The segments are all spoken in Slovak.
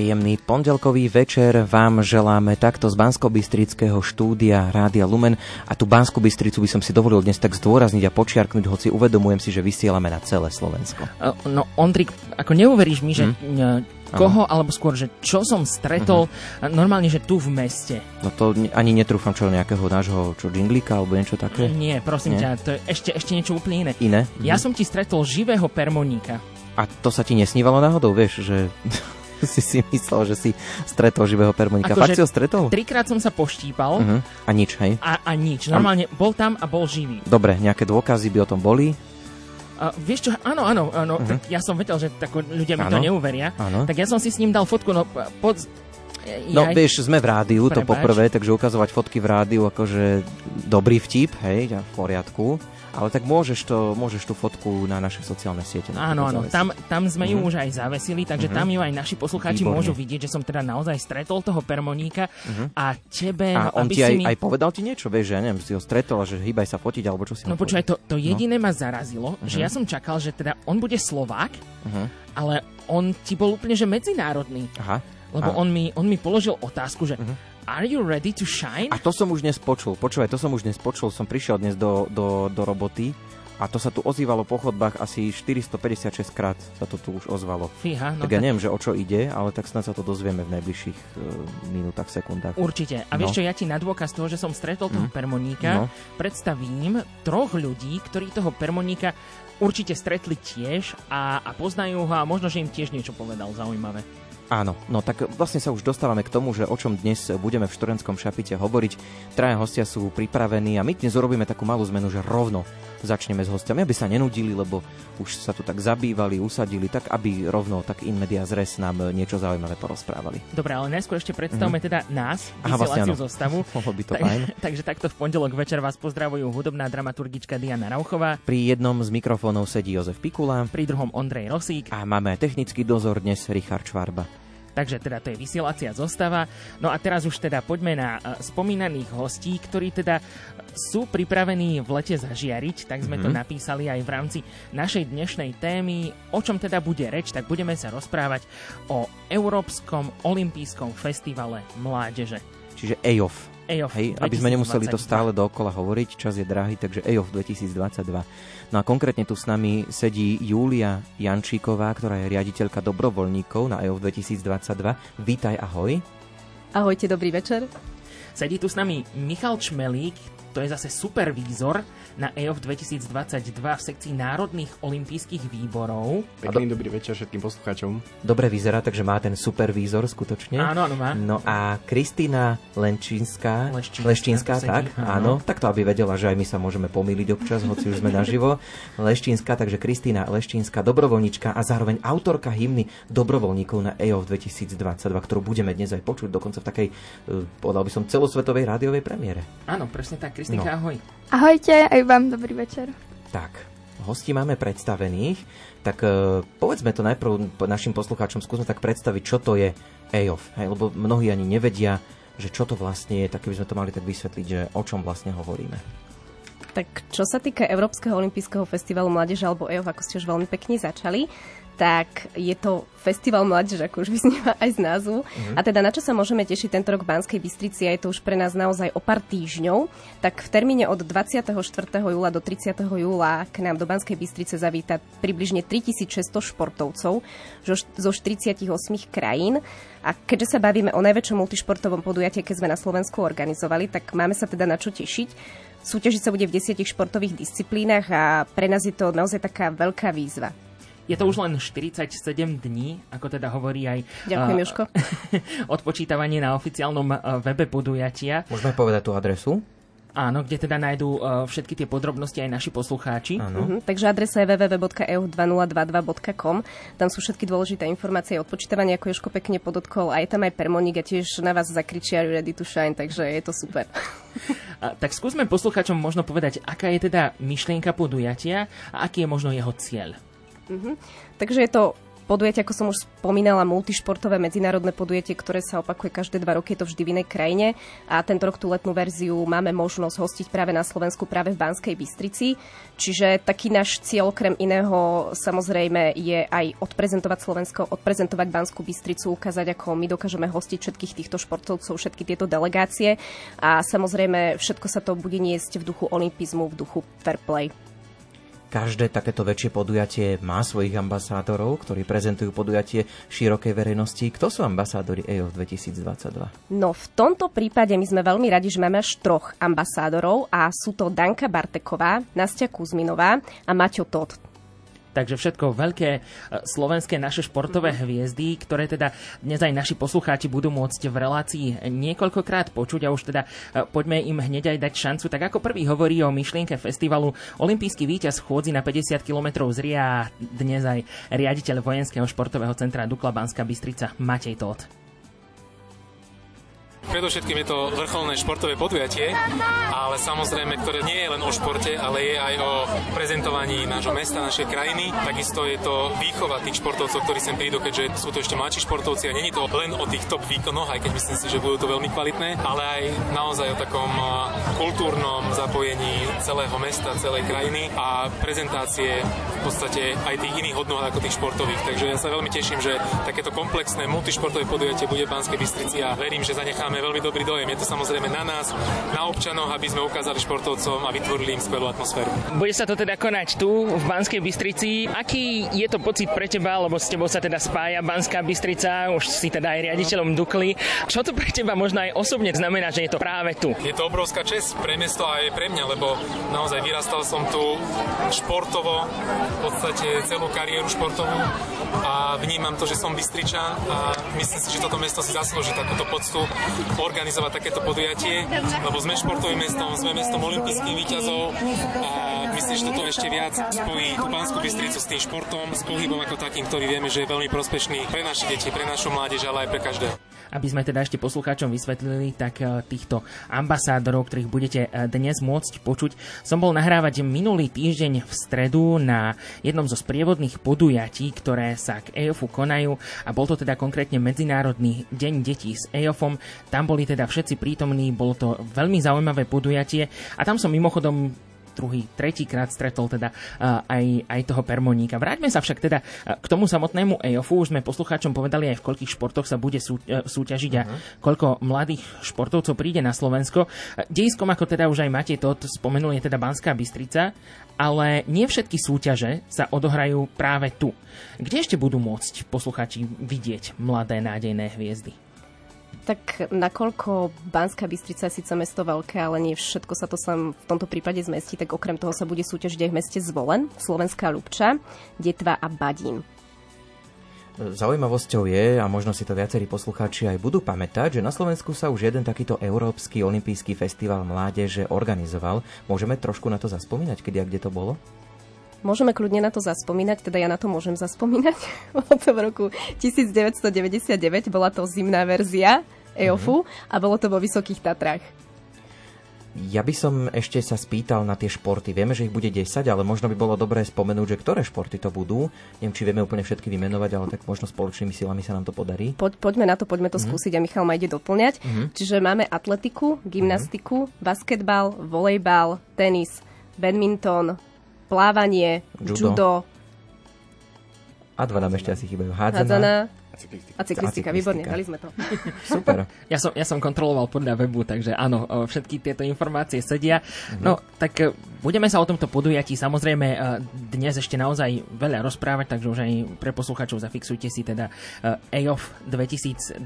Príjemný pondelkový večer vám želáme takto z bansko štúdia Rádia Lumen a tú bansko by som si dovolil dnes tak zdôrazniť a počiarknúť, hoci uvedomujem si, že vysielame na celé Slovensko. No, Ondrik, ako neuveríš mi, že hm. koho, ano. alebo skôr, že čo som stretol uh-huh. normálne, že tu v meste. No to ani netrúfam čo nejakého nášho čo džinglika alebo niečo také? Nie, prosím Nie? ťa, to je ešte, ešte niečo úplne iné. Iné? Ja uh-huh. som ti stretol živého permoníka. A to sa ti nesnívalo náhodou, vieš, že si si myslel, že si stretol živého permonika. Ako Fakt si ho stretol? Trikrát som sa poštípal. Uh-huh. A nič, hej? A, a nič. Normálne a... bol tam a bol živý. Dobre, nejaké dôkazy by o tom boli? Uh, vieš čo, áno, áno, áno uh-huh. tak ja som vedel, že tako, ľudia mi to neuveria. Ano. Tak ja som si s ním dal fotku, no pod, No Jaj. vieš, sme v rádiu, Prebač. to poprvé, takže ukazovať fotky v rádiu, akože dobrý vtip, hej, v poriadku. Ale tak môžeš, to, môžeš tú fotku na naše sociálne siete. Áno, áno, tam, tam sme ju mm-hmm. už aj zavesili, takže mm-hmm. tam ju aj naši poslucháči Výborne. môžu vidieť, že som teda naozaj stretol toho permoníka mm-hmm. a tebe... A on ti aj, mi... aj povedal ti niečo, vieš, že ja neviem, si ho stretol a že hýbaj sa fotiť, alebo čo si No počúvaj, to, to no. jediné no. ma zarazilo, mm-hmm. že ja som čakal, že teda on bude Slovák, mm-hmm. ale on ti bol úplne, že medzinárodný. Aha. Lebo on mi, on mi položil otázku, že uh-huh. Are you ready to shine? A to som už dnes počul. Počúvaj, to som už dnes počul. Som prišiel dnes do, do, do roboty a to sa tu ozývalo po chodbách asi 456 krát sa to tu už ozvalo. Fíha, no tak ja neviem, že o čo ide, ale tak snad sa to dozvieme v najbližších uh, minútach, sekundách. Určite. A vieš no. čo, ja ti na dôkaz toho, že som stretol toho mm. permoníka, no. predstavím troch ľudí, ktorí toho permoníka určite stretli tiež a, a poznajú ho a možno, že im tiež niečo povedal zaujímavé. Áno, no tak vlastne sa už dostávame k tomu, že o čom dnes budeme v študentskom šapite hovoriť. Traja hostia sú pripravení a my dnes urobíme takú malú zmenu, že rovno začneme s hostiami, aby sa nenudili, lebo už sa tu tak zabývali, usadili, tak aby rovno tak in media zres nám niečo zaujímavé porozprávali. Dobre, ale najskôr ešte predstavme mm. teda nás, Aha, vysielaciu vlastne, zostavu. Mohlo by to tak, fajn. takže takto v pondelok večer vás pozdravujú hudobná dramaturgička Diana Rauchová. Pri jednom z mikrofónov sedí Jozef Pikula. Pri druhom Ondrej Rosík. A máme technický dozor dnes Richard Švarba. Takže teda to je vysielacia zostava. No a teraz už teda poďme na uh, spomínaných hostí, ktorí teda sú pripravení v lete zažiariť, tak sme mm-hmm. to mhm. napísali aj v rámci našej dnešnej témy. O čom teda bude reč, tak budeme sa rozprávať o Európskom olympijskom festivale mládeže. Čiže EOF. EOF Hej, aby sme nemuseli to stále dookola hovoriť, čas je drahý, takže EOF 2022. No a konkrétne tu s nami sedí Júlia Jančíková, ktorá je riaditeľka dobrovoľníkov na EO 2022. Vítaj, ahoj. Ahojte, dobrý večer. Sedí tu s nami Michal Čmelík, to je zase supervízor na EOF 2022 v sekcii Národných olympijských výborov. Pekný do... dobrý večer všetkým poslucháčom. Dobre vyzerá, takže má ten supervízor skutočne. Áno, áno, má. No a Kristýna Lenčínska, Leštínska, Leštínska tak, áno. áno. Tak to aby vedela, že aj my sa môžeme pomýliť občas, hoci už sme naživo. Leštínska, takže Kristýna Leštínska, dobrovoľnička a zároveň autorka hymny dobrovoľníkov na EOF 2022, ktorú budeme dnes aj počuť, dokonca v takej, eh, povedal by som, celosvetovej rádiovej premiére. Áno, presne tak. Kristýnka, no. ahoj. Ahojte, aj vám dobrý večer. Tak, hosti máme predstavených, tak uh, povedzme to najprv našim poslucháčom, skúsme tak predstaviť, čo to je EOF, hej, lebo mnohí ani nevedia, že čo to vlastne je, tak by sme to mali tak vysvetliť, že o čom vlastne hovoríme. Tak čo sa týka Európskeho olympijského festivalu Mládeže alebo EOF, ako ste už veľmi pekne začali, tak je to festival mládež, ako už vyznieva aj z názvu. Mm-hmm. A teda na čo sa môžeme tešiť tento rok v Banskej Bystrici, a je to už pre nás naozaj o pár týždňov, tak v termíne od 24. júla do 30. júla k nám do Banskej Bystrice zavíta približne 3600 športovcov zo 48 krajín. A keďže sa bavíme o najväčšom multišportovom podujatí, keď sme na Slovensku organizovali, tak máme sa teda na čo tešiť. Súťažiť sa bude v desiatich športových disciplínach a pre nás je to naozaj taká veľká výzva. Je to už len 47 dní, ako teda hovorí aj Ďakujem, uh, odpočítavanie na oficiálnom uh, webe podujatia. Môžeme povedať tú adresu? Áno, kde teda nájdú uh, všetky tie podrobnosti aj naši poslucháči. Áno. Uh-huh, takže adresa je www.eu2022.com. Tam sú všetky dôležité informácie o odpočítavaní, ako Joško pekne podotkol. A je tam aj permonik a tiež na vás zakričia Ready to Shine, takže je to super. a, tak skúsme poslucháčom možno povedať, aká je teda myšlienka podujatia a aký je možno jeho cieľ. Uh-huh. Takže je to podujatie, ako som už spomínala, multišportové medzinárodné podujatie, ktoré sa opakuje každé dva roky, je to vždy v inej krajine a tento rok tú letnú verziu máme možnosť hostiť práve na Slovensku, práve v Banskej Bystrici. Čiže taký náš cieľ, okrem iného, samozrejme, je aj odprezentovať Slovensko, odprezentovať Banskú Bystricu, ukázať, ako my dokážeme hostiť všetkých týchto športovcov, všetky tieto delegácie a samozrejme všetko sa to bude niesť v duchu olimpizmu, v duchu fair play. Každé takéto väčšie podujatie má svojich ambasádorov, ktorí prezentujú podujatie širokej verejnosti. Kto sú ambasádori EO 2022? No v tomto prípade my sme veľmi radi, že máme až troch ambasádorov a sú to Danka Barteková, Nastia Kuzminová a Maťo Todt. Takže všetko veľké e, slovenské naše športové hviezdy, ktoré teda dnes aj naši poslucháči budú môcť v relácii niekoľkokrát počuť a už teda e, poďme im hneď aj dať šancu. Tak ako prvý hovorí o myšlienke festivalu Olympijský víťaz chôdzi na 50 km z Ria dnes aj riaditeľ Vojenského športového centra Dukla Banská Bystrica Matej Todt. Predovšetkým je to vrcholné športové podujatie, ale samozrejme, ktoré nie je len o športe, ale je aj o prezentovaní nášho mesta, našej krajiny. Takisto je to výchova tých športovcov, ktorí sem prídu, keďže sú to ešte mladší športovci a není to len o tých top výkonoch, aj keď myslím si, že budú to veľmi kvalitné, ale aj naozaj o takom kultúrnom zapojení celého mesta, celej krajiny a prezentácie v podstate aj tých iných hodnot ako tých športových. Takže ja sa veľmi teším, že takéto komplexné multišportové podujatie bude v Banskej Bystrici a verím, že zanecháme veľmi dobrý dojem. Je to samozrejme na nás, na občanoch, aby sme ukázali športovcom a vytvorili im skvelú atmosféru. Bude sa to teda konať tu v Banskej Bystrici. Aký je to pocit pre teba, lebo s tebou sa teda spája Banská Bystrica, už si teda aj riaditeľom Dukly. Čo to pre teba možno aj osobne znamená, že je to práve tu? Je to obrovská čest pre mesto a aj pre mňa, lebo naozaj vyrastal som tu športovo, v podstate celú kariéru športovú a vnímam to, že som Bystričan a myslím si, že toto mesto si zaslúži takúto poctu organizovať takéto podujatie, lebo sme športovým mestom, sme mestom olympijských výťazov a myslím, že toto ešte viac spojí tú Pánsku Bystricu s tým športom, s pohybom ako takým, ktorý vieme, že je veľmi prospešný pre naše deti, pre našu mládež, ale aj pre každého. Aby sme teda ešte poslucháčom vysvetlili, tak e, týchto ambasádorov, ktorých budete e, dnes môcť počuť, som bol nahrávať minulý týždeň v stredu na jednom zo sprievodných podujatí, ktoré sa k EOFu konajú a bol to teda konkrétne Medzinárodný deň detí s EOFom. Tam boli teda všetci prítomní, bolo to veľmi zaujímavé podujatie a tam som mimochodom druhý, tretíkrát stretol teda uh, aj, aj toho permoníka. Vráťme sa však teda uh, k tomu samotnému EOFu. Už sme poslucháčom povedali aj v koľkých športoch sa bude sú, uh, súťažiť uh-huh. a mhm. koľko mladých športovcov príde na Slovensko. Dejiskom, ako teda už aj Matej to spomenul, je teda Banská Bystrica, ale nie všetky súťaže sa odohrajú práve tu. Kde ešte budú môcť poslucháči vidieť mladé nádejné hviezdy? Tak nakoľko Banská Bystrica je síce mesto veľké, ale nie všetko sa to sem v tomto prípade zmestí, tak okrem toho sa bude súťažiť aj v meste Zvolen, Slovenská Lubča, Detva a Badín. Zaujímavosťou je, a možno si to viacerí poslucháči aj budú pamätať, že na Slovensku sa už jeden takýto Európsky olimpijský festival mládeže organizoval. Môžeme trošku na to zaspomínať, kedy a kde to bolo? Môžeme kľudne na to zaspomínať, teda ja na to môžem zaspomínať. Bolo to v roku 1999, bola to zimná verzia EOFu mm-hmm. a bolo to vo Vysokých Tatrách. Ja by som ešte sa spýtal na tie športy. Vieme, že ich bude 10, ale možno by bolo dobré spomenúť, že ktoré športy to budú. Neviem, či vieme úplne všetky vymenovať, ale tak možno spoločnými silami sa nám to podarí. Po, poďme na to, poďme to mm-hmm. skúsiť a Michal ma ide doplňať. Mm-hmm. Čiže máme atletiku, gymnastiku, mm-hmm. basketbal, volejbal, tenis, badminton, plávanie, judo. judo a dva nám ešte asi chýbajú. Hádzaná. Hádzaná. A cyklistika. A cyklistika, výborne, dali sme to. Super. Ja som, ja som kontroloval podľa webu, takže áno, všetky tieto informácie sedia. Mm-hmm. No, tak e, budeme sa o tomto podujatí samozrejme e, dnes ešte naozaj veľa rozprávať, takže už aj pre poslucháčov zafixujte si teda EOF 2022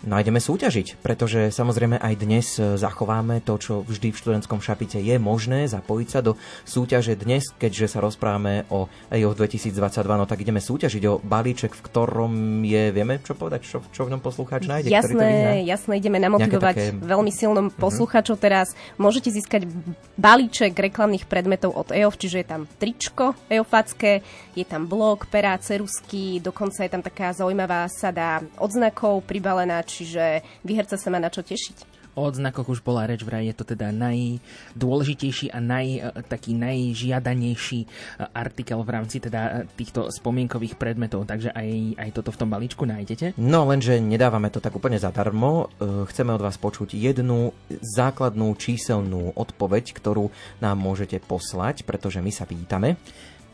No a ideme súťažiť, pretože samozrejme aj dnes e, zachováme to, čo vždy v študentskom šapite je možné, zapojiť sa do súťaže dnes, keďže sa rozprávame o EOF 2022, no tak ideme súťažiť o balíček, v ktorom je, vieme čo povedať, čo, čo v ňom poslucháč nájde? Jasné, jasné, ideme namotivovať také... veľmi silnom mhm. poslucháčov teraz. Môžete získať balíček reklamných predmetov od EOF, čiže je tam tričko EOFacké, je tam blok, perá, cerusky, dokonca je tam taká zaujímavá sada odznakov pribalená čiže výherca sa má na čo tešiť. O odznakoch už bola reč, vraj je to teda najdôležitejší a naj, e, taký najžiadanejší e, artikel v rámci teda e, týchto spomienkových predmetov, takže aj, aj toto v tom balíčku nájdete? No lenže nedávame to tak úplne zadarmo. Chceme od vás počuť jednu základnú číselnú odpoveď, ktorú nám môžete poslať, pretože my sa pýtame.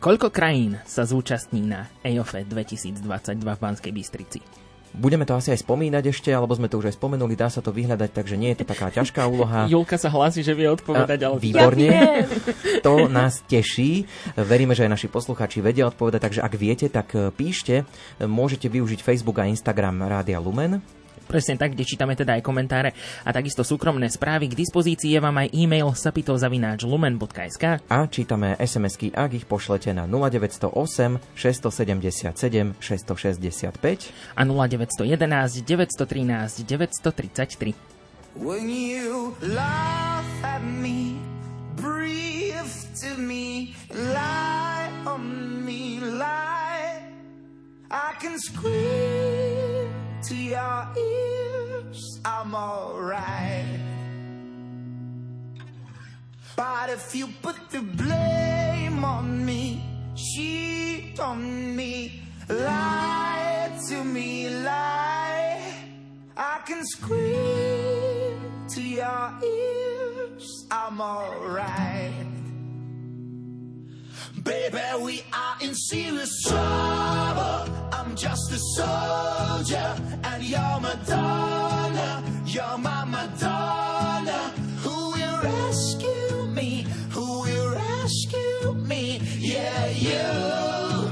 Koľko krajín sa zúčastní na EOFE 2022 v Banskej Bystrici? Budeme to asi aj spomínať ešte, alebo sme to už aj spomenuli, dá sa to vyhľadať, takže nie je to taká ťažká úloha. Julka sa hlási, že vie odpovedať, ale... Výborne, ja to nás teší. Veríme, že aj naši posluchači vedia odpovedať, takže ak viete, tak píšte. Môžete využiť Facebook a Instagram Rádia Lumen Presne tak, kde čítame teda aj komentáre a takisto súkromné správy. K dispozícii je vám aj e-mail sapitozavináčlumen.sk A čítame SMS-ky, ak ich pošlete na 0908 677 665 a 0911 913 933. When you laugh at me, breathe to me, lie on me, lie, I can scream to your I'm alright. But if you put the blame on me, cheat on me, lie to me, lie, I can scream to your ears, I'm alright. Baby, we are in serious trouble. I'm just a soldier, and you're Madonna. You're my Madonna. Who will rescue me? Who will rescue me? Yeah, you.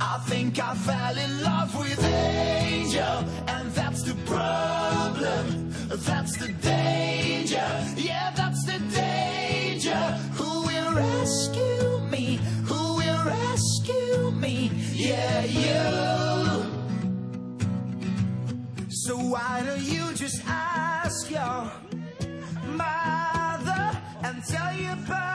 I think I fell in love with Angel, and that's the problem. That's the danger. Yeah, that's the danger Who will rescue Yeah, you. So why don't you just ask your mother and tell your papa,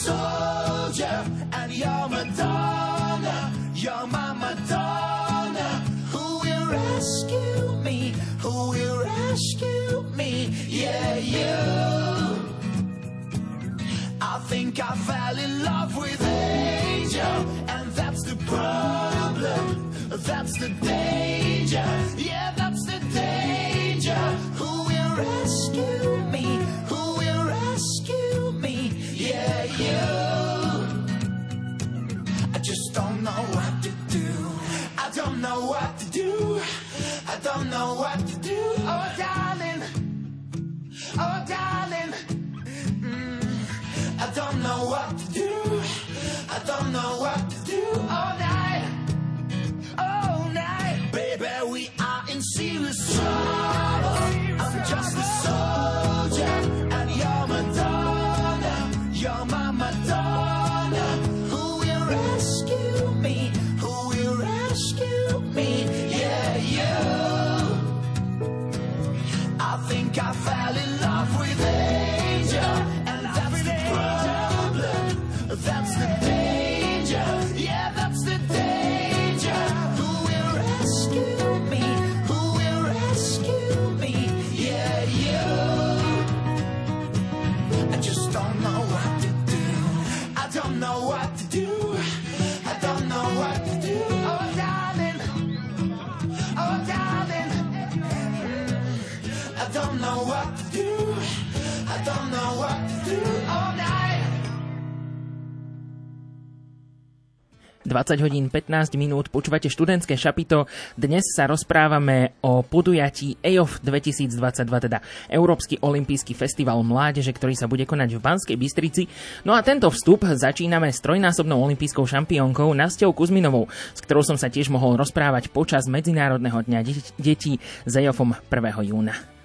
soldier, and you're Madonna. You're my Madonna. Who will rescue me? Who will rescue me? Yeah, you. I think I fell in love with Angel, and that's the problem. That's the danger. Yeah, that's the danger. Who will rescue 20 hodín 15 minút, počúvate študentské šapito. Dnes sa rozprávame o podujatí EOF 2022, teda Európsky olimpijský festival mládeže, ktorý sa bude konať v Banskej Bystrici. No a tento vstup začíname s trojnásobnou olimpijskou šampiónkou Nastou Kuzminovou, s ktorou som sa tiež mohol rozprávať počas Medzinárodného dňa detí s EOFom 1. júna.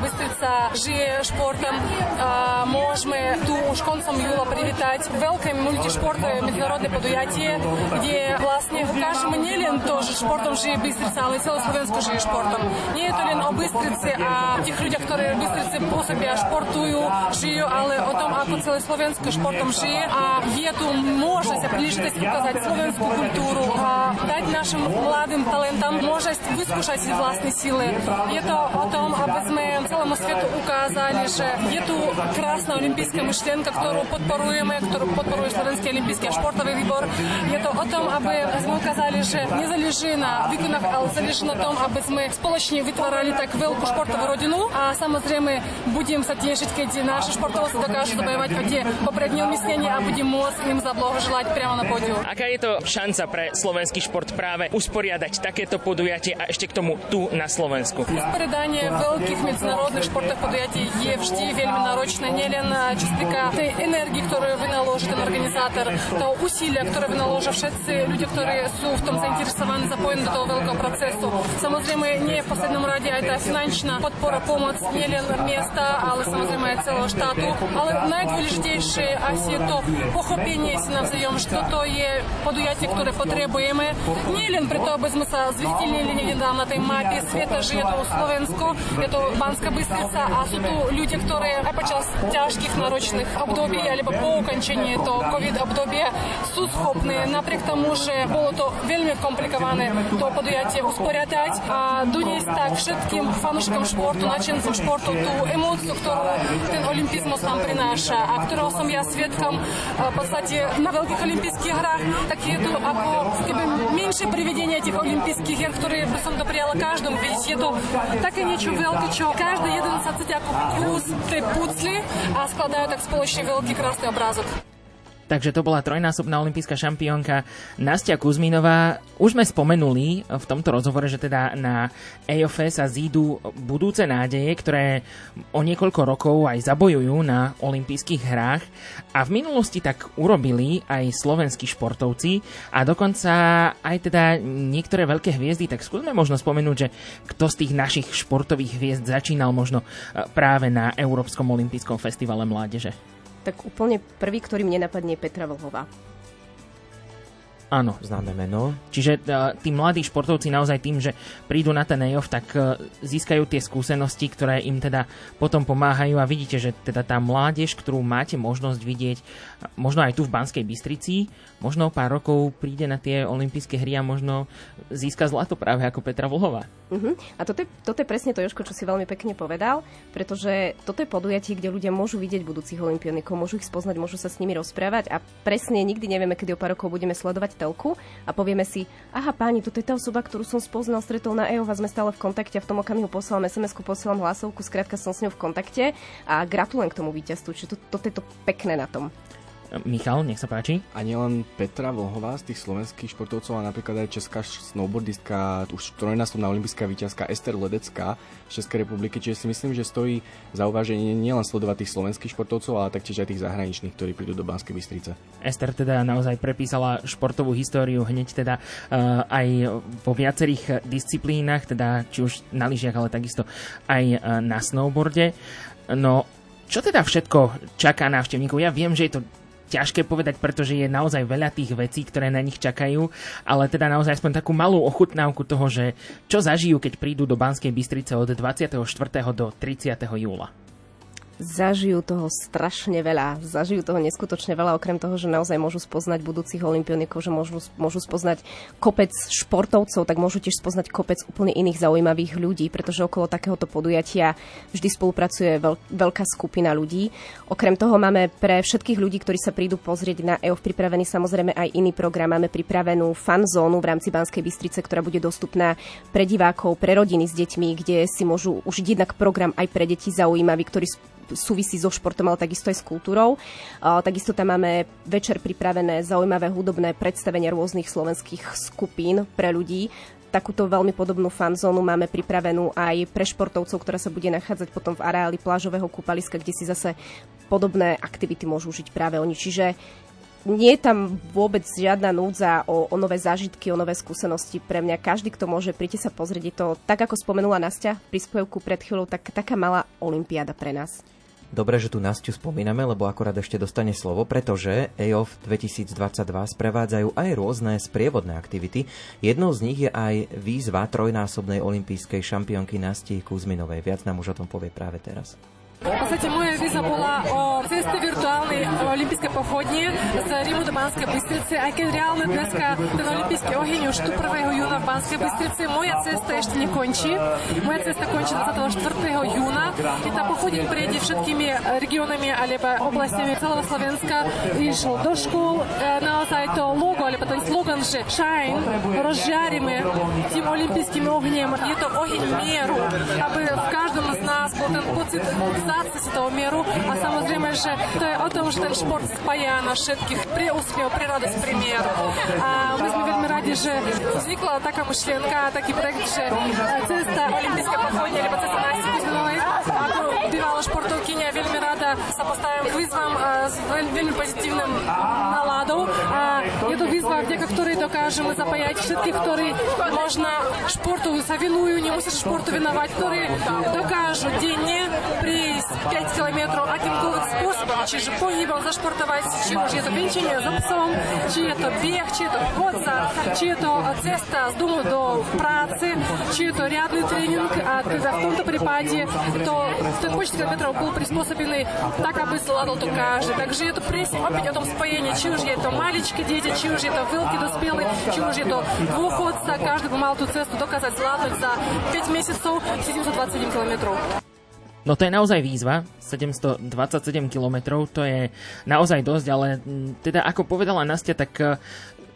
Bystrica žije športom. A môžeme tu už koncom júla privítať veľké multišportové medzinárodné podujatie, kde vlastne ukážeme nielen to, že športom žije Bystrica, ale celé Slovensko žije športom. Nie je to len o Bystrici a tých ľuďach, ktorí v Bystrici pôsobia, športujú, žijú, ale o tom, ako celé Slovensko športom žije a je tu možnosť a príležitosť ukázať slovenskú kultúru a dať našim mladým talentom možnosť vyskúšať si vlastné síly. Je to o tom, aby sme celému svetu ukázali, že je tu krásna olimpijská myšlienka, ktorú podporujeme, ktorú podporuje Slovenský olimpijský a športový výbor. Je to o tom, aby sme ukázali, že nezáleží na výkonách, ale záleží na tom, aby sme spoločne vytvárali tak veľkú športovú rodinu a samozrejme budem sa tešiť, keď naši športovci dokážu zabojovať o tie popredné umyslenia a budem môcť im zablahoželať priamo na pódiu. Aká je to šanca pre slovenský šport práve usporiadať takéto podujatie a ešte k tomu tu na Slovensku? Usporiadanie veľkých medzinárodných športových podujatí je vždy veľmi náročné, nielen čo sa týka tej energii, ktorú vynaloží ten organizátor, toho úsilia, ktoré vynaložia všetci ľudia, ktorí sú v tom zainteresovaní, zapojení do toho veľkého procesu. Samozrejme, nie v poslednom rade aj tá finančná podpora, pomoc nielen miesta, ale samozrejme aj celého štátu. Ale najdôležitejšie asi je to pochopenie si navzájom, že toto je podujatie, ktoré potrebujeme. Nielen preto, aby sme sa zviditeľnili niekde na tej mape sveta, že je to Slovensku, je to Banská Bystrica a sú tu ľudia, ktorí aj počas ťažkých náročných období alebo po ukončení toho COVID obdobia sú schopní, napriek tomu, že bolo to veľmi komplikované to podujatie usporiadať a doniesť tak všetkým fanúšikom športu, načencom športu tú emóciu, ktorú ten olimpizmus nám prináša a ktorého som ja svetkom v podstate na veľkých olympijských hrách, tak je to ako keby menšie privedenie tých olympijských hier, ktoré by som dopriala každému to také niečo veľké, čo každý jeden sa cíti ako kus tej pucli a skladajú tak spoločne veľký krásny obrázok. Takže to bola trojnásobná olimpijská šampiónka Nastia Kuzminová. Už sme spomenuli v tomto rozhovore, že teda na EOF sa zídu budúce nádeje, ktoré o niekoľko rokov aj zabojujú na olympijských hrách. A v minulosti tak urobili aj slovenskí športovci a dokonca aj teda niektoré veľké hviezdy, tak skúsme možno spomenúť, že kto z tých našich športových hviezd začínal možno práve na Európskom olympijskom festivale mládeže tak úplne prvý, ktorý mne napadne, je Petra Vlhová. Áno. Známe meno. Čiže uh, tí mladí športovci naozaj tým, že prídu na ten EOF, tak uh, získajú tie skúsenosti, ktoré im teda potom pomáhajú a vidíte, že teda tá mládež, ktorú máte možnosť vidieť, možno aj tu v Banskej Bystrici, možno pár rokov príde na tie olympijské hry a možno získa zlato práve ako Petra Vlhová. Uh-huh. A toto je, toto je presne to, Joško, čo si veľmi pekne povedal, pretože toto je podujatie, kde ľudia môžu vidieť budúcich olimpionikov, môžu ich spoznať, môžu sa s nimi rozprávať a presne nikdy nevieme, kedy o pár rokov budeme sledovať telku a povieme si, aha páni, toto je tá osoba, ktorú som spoznal, stretol na EO a sme stále v kontakte a v tom okamihu posielam SMS-ku, posielam hlasovku, skrátka som s ňou v kontakte a gratulujem k tomu víťazstvu, čiže to, toto je to pekné na tom. Michal, nech sa páči. A nielen Petra Vlhová z tých slovenských športovcov, ale napríklad aj česká snowboardistka, už trojnásobná olimpijská víťazka Ester Ledecká z Českej republiky. Čiže si myslím, že stojí za uváženie nielen sledovať tých slovenských športovcov, ale taktiež aj tých zahraničných, ktorí prídu do Banskej Bystrice. Ester teda naozaj prepísala športovú históriu hneď teda uh, aj vo viacerých disciplínach, teda či už na lyžiach, ale takisto aj uh, na snowboarde. No, čo teda všetko čaká návštevníkov? Ja viem, že je to ťažké povedať, pretože je naozaj veľa tých vecí, ktoré na nich čakajú, ale teda naozaj aspoň takú malú ochutnávku toho, že čo zažijú, keď prídu do Banskej Bystrice od 24. do 30. júla. Zažijú toho strašne veľa. Zažijú toho neskutočne veľa, okrem toho, že naozaj môžu spoznať budúcich olimpionikov, že môžu, môžu spoznať kopec športovcov, tak môžu tiež spoznať kopec úplne iných zaujímavých ľudí, pretože okolo takéhoto podujatia vždy spolupracuje veľ, veľká skupina ľudí. Okrem toho máme pre všetkých ľudí, ktorí sa prídu pozrieť na EOF pripravený samozrejme aj iný program. Máme pripravenú fan zónu v rámci Banskej Bystrice, ktorá bude dostupná pre divákov, pre rodiny s deťmi, kde si môžu užiť jednak program aj pre deti zaujímavý, ktorý súvisí so športom, ale takisto aj s kultúrou. Takisto tam máme večer pripravené zaujímavé hudobné predstavenia rôznych slovenských skupín pre ľudí takúto veľmi podobnú fanzónu máme pripravenú aj pre športovcov, ktorá sa bude nachádzať potom v areáli plážového kúpaliska, kde si zase podobné aktivity môžu užiť práve oni. Čiže nie je tam vôbec žiadna núdza o, o nové zážitky, o nové skúsenosti pre mňa. Každý, kto môže, príďte sa pozrieť. Je to, tak ako spomenula Nastia v príspevku pred chvíľou, tak, taká malá olimpiáda pre nás. Dobre, že tu Nastiu spomíname, lebo akorát ešte dostane slovo, pretože EOF 2022 sprevádzajú aj rôzne sprievodné aktivity. Jednou z nich je aj výzva trojnásobnej olympijskej šampiónky Nasti Kuzminovej. Viac nám už o tom povie práve teraz. V podstate moja víza bola o ceste virtuálnej olympijskej pochodne z Rímu do Banskej Bystrice, aj keď reálne dneska ten olympijský oheň už tu 1. júna v Banskej Bystrici. Moja cesta ešte nekončí. Moja cesta končí 24. júna. I tá pochodník prejde všetkými regiónami alebo oblastiami celého Slovenska. Išlo do škôl. Naozaj to logo, alebo ten slogan, že Shine, rozžiarime tým olympijským ohňem. Je to oheň mieru, aby v každom z nás bol ten pocit realizácia si toho mieru a samozrejme, že to je o tom, že ten šport spája na všetkých pri úsmev, pri radosť, pri mier. A my sme veľmi radi, že vznikla taká myšlienka, taký projekt, že cesta olympijské pochodne, alebo cesta na Kuzminovej, ako bývalá športovkynia, veľmi rada sa postavím k výzvam s veľmi pozitívnym naladou. A je to výzva, vďaka ktorej dokážeme zapájať všetkých, ktorí možno športu sa venujú, nemusia športu venovať, ktorí dokážu denne prísť 5 km akýmkoľvek spôsobom, čiže pohybom zašportovať, či už je to venčenie za psom, či je to bieh, či je to chodca, či je to cesta z domu do práce, či je to riadny tréning a teda v tomto kilometrov bol prispôsobený tak, aby zvládol to každý. Takže je to presne opäť o tom spojení, či už je to maličké dieťa, či už je to veľký dospelý, či už je to dôchodca, každý by mal tú cestu dokázať zvládnuť za 5 mesiacov 727 kilometrov. No to je naozaj výzva, 727 km, to je naozaj dosť, ale teda ako povedala Nastia, tak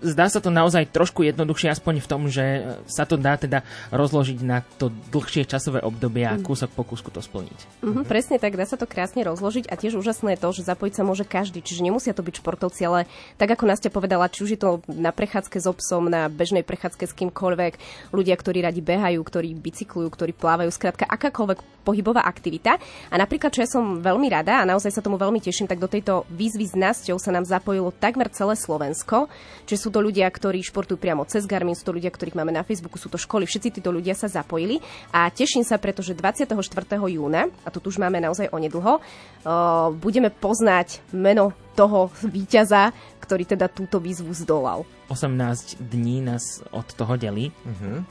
zdá sa to naozaj trošku jednoduchšie, aspoň v tom, že sa to dá teda rozložiť na to dlhšie časové obdobie a mm. kúsok po kúsku to splniť. Mm-hmm, presne tak, dá sa to krásne rozložiť a tiež úžasné je to, že zapojiť sa môže každý, čiže nemusia to byť športovci, ale tak ako Nastia povedala, či už je to na prechádzke s obsom, na bežnej prechádzke s kýmkoľvek, ľudia, ktorí radi behajú, ktorí bicyklujú, ktorí plávajú, skrátka akákoľvek pohybová aktivita. A napríklad, čo ja som veľmi rada a naozaj sa tomu veľmi teším, tak do tejto výzvy s Nasťou sa nám zapojilo takmer celé Slovensko, čiže sú to ľudia, ktorí športujú priamo cez Garmin, sú to ľudia, ktorých máme na Facebooku, sú to školy, všetci títo ľudia sa zapojili a teším sa, pretože 24. júna, a to už máme naozaj onedlho, budeme poznať meno toho víťaza, ktorý teda túto výzvu zdolal. 18 dní nás od toho delí. Uh-huh.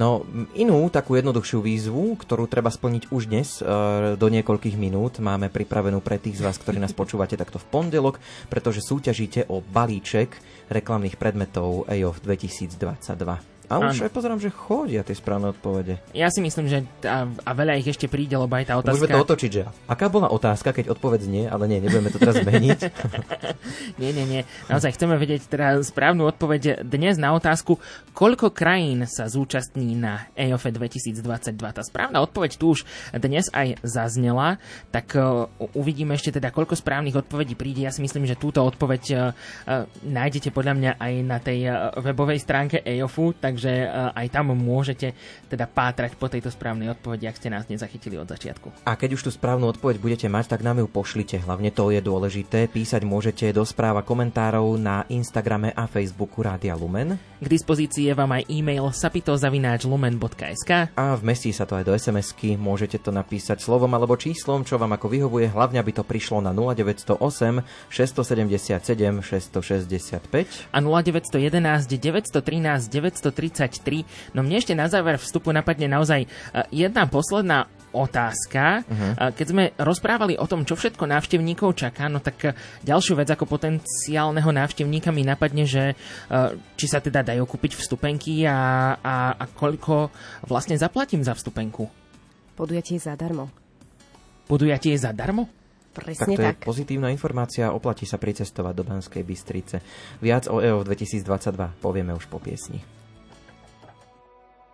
No, inú takú jednoduchšiu výzvu, ktorú treba splniť už dnes e, do niekoľkých minút, máme pripravenú pre tých z vás, ktorí nás počúvate takto v pondelok, pretože súťažíte o balíček reklamných predmetov EOF 2022. A už aj pozerám, že chodia tie správne odpovede. Ja si myslím, že a, a veľa ich ešte príde, lebo aj tá otázka... Môžeme to otočiť, že aká bola otázka, keď odpoveď nie, ale nie, nebudeme to teraz zmeniť. nie, nie, nie. Naozaj chceme vedieť teda správnu odpoveď dnes na otázku, koľko krajín sa zúčastní na EOF 2022. Tá správna odpoveď tu už dnes aj zaznela, tak uh, uvidíme ešte teda, koľko správnych odpovedí príde. Ja si myslím, že túto odpoveď uh, uh, nájdete podľa mňa aj na tej webovej stránke EOFu, takže takže eh, aj tam môžete teda pátrať po tejto správnej odpovedi, ak ste nás nezachytili od začiatku. A keď už tú správnu odpoveď budete mať, tak nám ju pošlite. Hlavne to je dôležité. Písať môžete do správa komentárov na Instagrame a Facebooku Rádia Lumen. K dispozícii je vám aj e-mail sapitozavináčlumen.sk A vmestí sa to aj do SMS-ky. Môžete to napísať slovom alebo číslom, čo vám ako vyhovuje. Hlavne, aby to prišlo na 0908 677 665 a 0911 913 930 33. No mne ešte na záver vstupu napadne naozaj e, jedna posledná otázka. Uh-huh. Keď sme rozprávali o tom, čo všetko návštevníkov čaká, no tak e, ďalšiu vec ako potenciálneho návštevníka mi napadne, že či sa teda dajú kúpiť vstupenky a, a, a koľko vlastne zaplatím za vstupenku. Podujatie je zadarmo. Podujatie je zadarmo? Presne tak to tak. je pozitívna informácia, oplatí sa pricestovať do Banskej Bystrice. Viac o EO 2022 povieme už po piesni.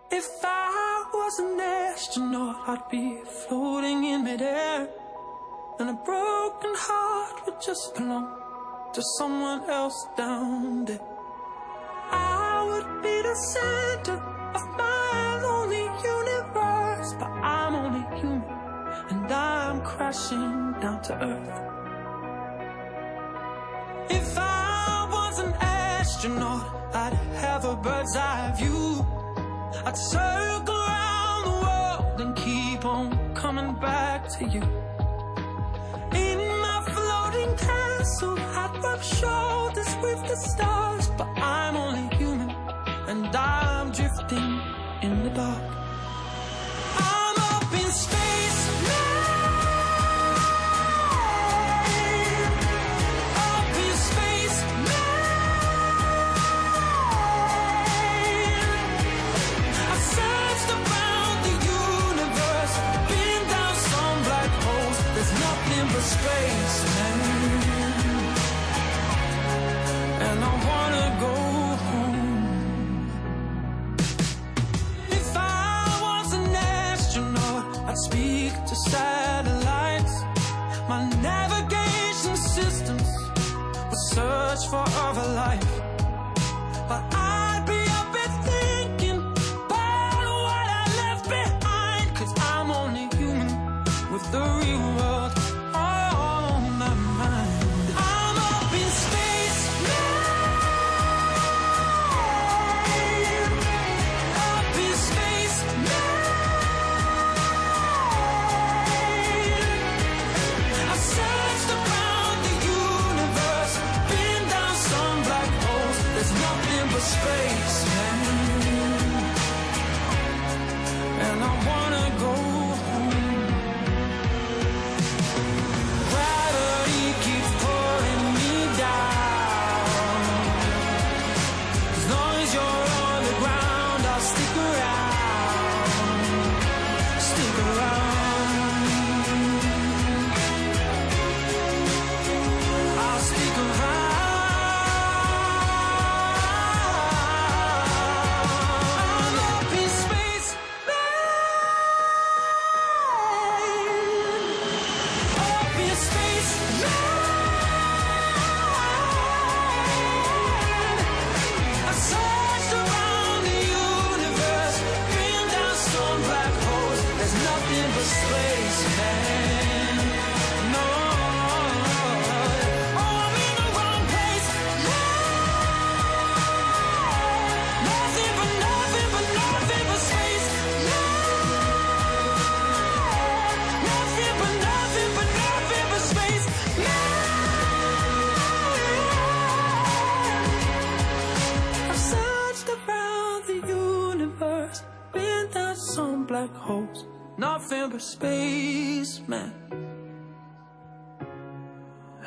If I was an astronaut, I'd be floating in midair. And a broken heart would just belong to someone else down there. I would be the center of my lonely universe, but I'm only human and I'm crashing down to earth. If I was an astronaut, I'd have a bird's eye view. I'd circle around the world and keep on coming back to you. In my floating castle, I'd rub shoulders with the stars, but I'm only human and I'm drifting in the dark. I'm up in space for other life.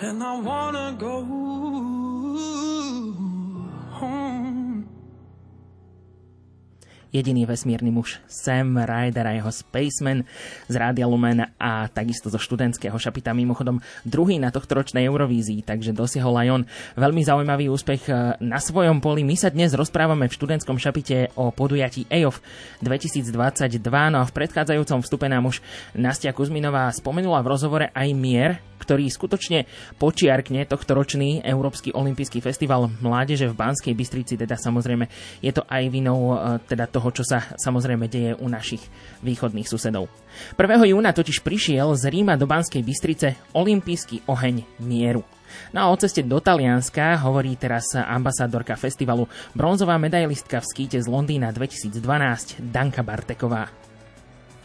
And I wanna go jediný vesmírny muž Sam Ryder a jeho Spaceman z Rádia Lumen a takisto zo študentského šapita. Mimochodom druhý na tohto ročnej Eurovízii, takže dosiahol aj on. Veľmi zaujímavý úspech e, na svojom poli. My sa dnes rozprávame v študentskom šapite o podujatí EOF 2022, no a v predchádzajúcom vstupe nám už Nastia Kuzminová spomenula v rozhovore aj mier, ktorý skutočne počiarkne tohto ročný Európsky olimpijský festival mládeže v Banskej Bystrici, teda samozrejme je to aj vinou e, teda toho, čo sa samozrejme deje u našich východných susedov. 1. júna totiž prišiel z Ríma do Banskej Bystrice olimpijský oheň mieru. No a o ceste do Talianska hovorí teraz ambasádorka festivalu, bronzová medailistka v skýte z Londýna 2012 Danka Barteková.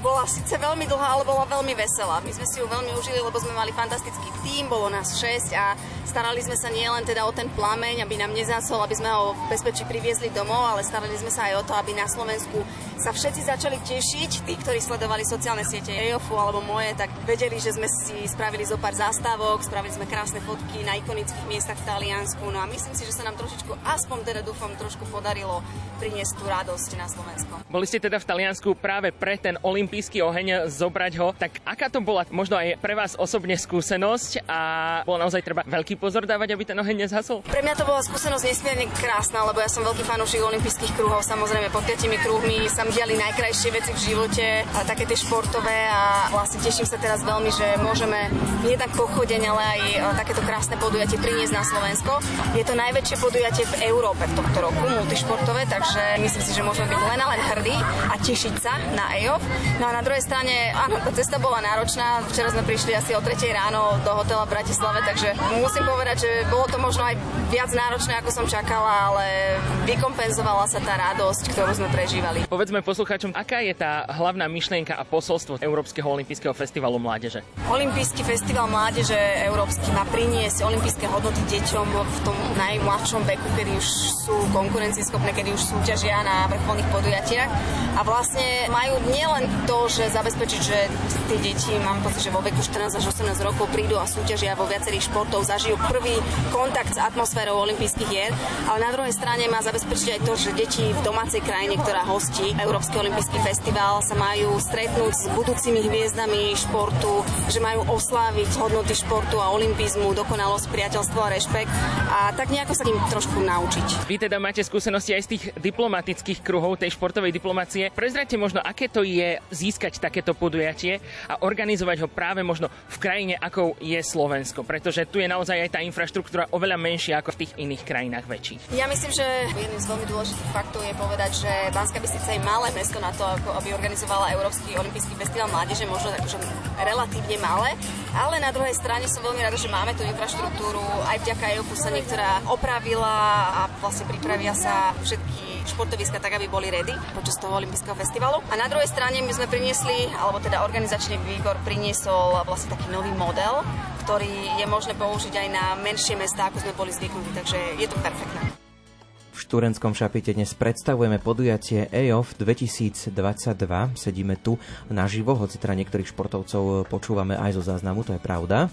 Bola síce veľmi dlhá, ale bola veľmi veselá. My sme si ju veľmi užili, lebo sme mali fantastický tím, bolo nás 6 a starali sme sa nielen teda o ten plameň, aby nám nezasol, aby sme ho v bezpečí priviezli domov, ale starali sme sa aj o to, aby na Slovensku sa všetci začali tešiť. Tí, ktorí sledovali sociálne siete EOFu alebo moje, tak vedeli, že sme si spravili zo pár zastávok, spravili sme krásne fotky na ikonických miestach v Taliansku. No a myslím si, že sa nám trošičku, aspoň teda dúfam, trošku podarilo priniesť tú radosť na Slovensko. Boli ste teda v Taliansku práve pre ten olimpijský oheň zobrať ho. Tak aká to bola možno aj pre vás osobne skúsenosť a bolo naozaj treba veľký pozor dávať, aby ten oheň nezhasol? Pre mňa to bola skúsenosť nesmierne krásna, lebo ja som veľký fanúšik olympijských kruhov. Samozrejme, pod piatimi kruhmi sa diali najkrajšie veci v živote, a také tie športové a vlastne teším sa teraz veľmi, že môžeme tak pochodeň, ale aj takéto krásne podujatie priniesť na Slovensko. Je to najväčšie podujatie v Európe v tomto roku, multišportové, takže myslím si, že môžeme byť len a len hrdí a tešiť sa na EOF. No a na druhej strane, áno, tá cesta bola náročná. Včera sme prišli asi o 3 ráno do hotela v Bratislave, takže musím povedať, že bolo to možno aj viac náročné, ako som čakala, ale vykompenzovala sa tá radosť, ktorú sme prežívali. Povedzme poslucháčom, aká je tá hlavná myšlienka a posolstvo Európskeho olympijského festivalu mládeže? Olympijský festival mládeže európsky má priniesť olympijské hodnoty deťom v tom najmladšom veku, kedy už sú konkurencieschopné, kedy už súťažia na vrcholných podujatiach. A vlastne majú nielen to, že zabezpečiť, že tie deti, mám pocit, že vo veku 14 až 18 rokov prídu a súťažia vo viacerých športov, zažijú prvý kontakt s atmosférou olympijských hier, ale na druhej strane má zabezpečiť aj to, že deti v domácej krajine, ktorá hostí Európsky olympijský festival, sa majú stretnúť s budúcimi hviezdami športu, že majú osláviť hodnoty športu a olympizmu, dokonalosť, priateľstvo a rešpekt a tak nejako sa im trošku naučiť. Vy teda máte skúsenosti aj z tých diplomatických kruhov tej športovej diplomácie. Prezrate možno, aké to je získať takéto podujatie a organizovať ho práve možno v krajine, ako je Slovensko, pretože tu je naozaj aj tá infraštruktúra oveľa menšia ako v tých iných krajinách väčších. Ja myslím, že jedným z veľmi dôležitých faktov je povedať, že Banská Bystrica je malé mesto na to, ako aby organizovala Európsky olimpijský festival mládeže, možno akože relatívne malé, ale na druhej strane som veľmi rada, že máme tú infraštruktúru, aj vďaka sa niektorá opravila a vlastne pripravia sa všetky športoviska tak, aby boli ready počas toho olympijského festivalu. A na druhej strane my sme priniesli, alebo teda organizačný výbor priniesol vlastne taký nový model, ktorý je možné použiť aj na menšie mesta, ako sme boli zvyknutí, takže je to perfektné. V Štúrenskom šapite dnes predstavujeme podujatie EOF 2022. Sedíme tu naživo, hoci teda niektorých športovcov počúvame aj zo záznamu, to je pravda.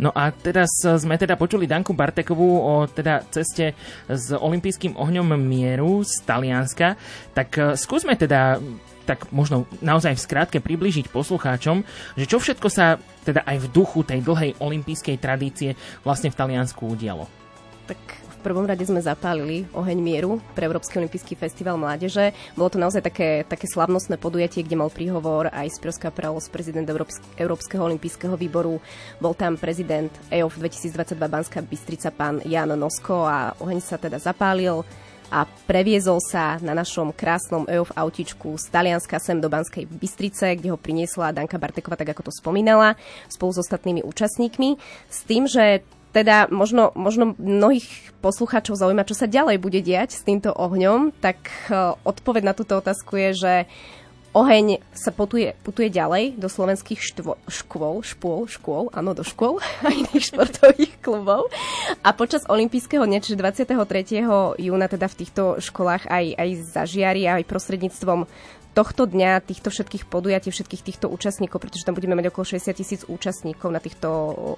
No a teraz sme teda počuli Danku Bartekovú o teda ceste s olympijským ohňom mieru z Talianska. Tak e, skúsme teda tak možno naozaj v skrátke približiť poslucháčom, že čo všetko sa teda aj v duchu tej dlhej olympijskej tradície vlastne v Taliansku udialo. Tak v prvom rade sme zapálili oheň mieru pre Európsky olimpijský festival mládeže. Bolo to naozaj také, také slavnostné podujatie, kde mal príhovor aj Spirovská Pralos, prezident Európsky, Európskeho olimpijského výboru. Bol tam prezident EOF 2022 Banská Bystrica, pán Jan Nosko a oheň sa teda zapálil a previezol sa na našom krásnom EOF autičku z Talianska sem do Banskej Bystrice, kde ho priniesla Danka Bartekova, tak ako to spomínala, spolu s ostatnými účastníkmi. S tým, že teda možno, možno mnohých poslucháčov zaujíma, čo sa ďalej bude diať s týmto ohňom, tak e, odpoveď na túto otázku je, že Oheň sa putuje, putuje ďalej do slovenských štvo, škôl, škôl, škôl, áno, do škôl a iných športových klubov. A počas olympijského dňa, čiže 23. júna, teda v týchto školách aj, aj zažiari, aj prostredníctvom tohto dňa, týchto všetkých podujatí, všetkých týchto účastníkov, pretože tam budeme mať okolo 60 tisíc účastníkov na týchto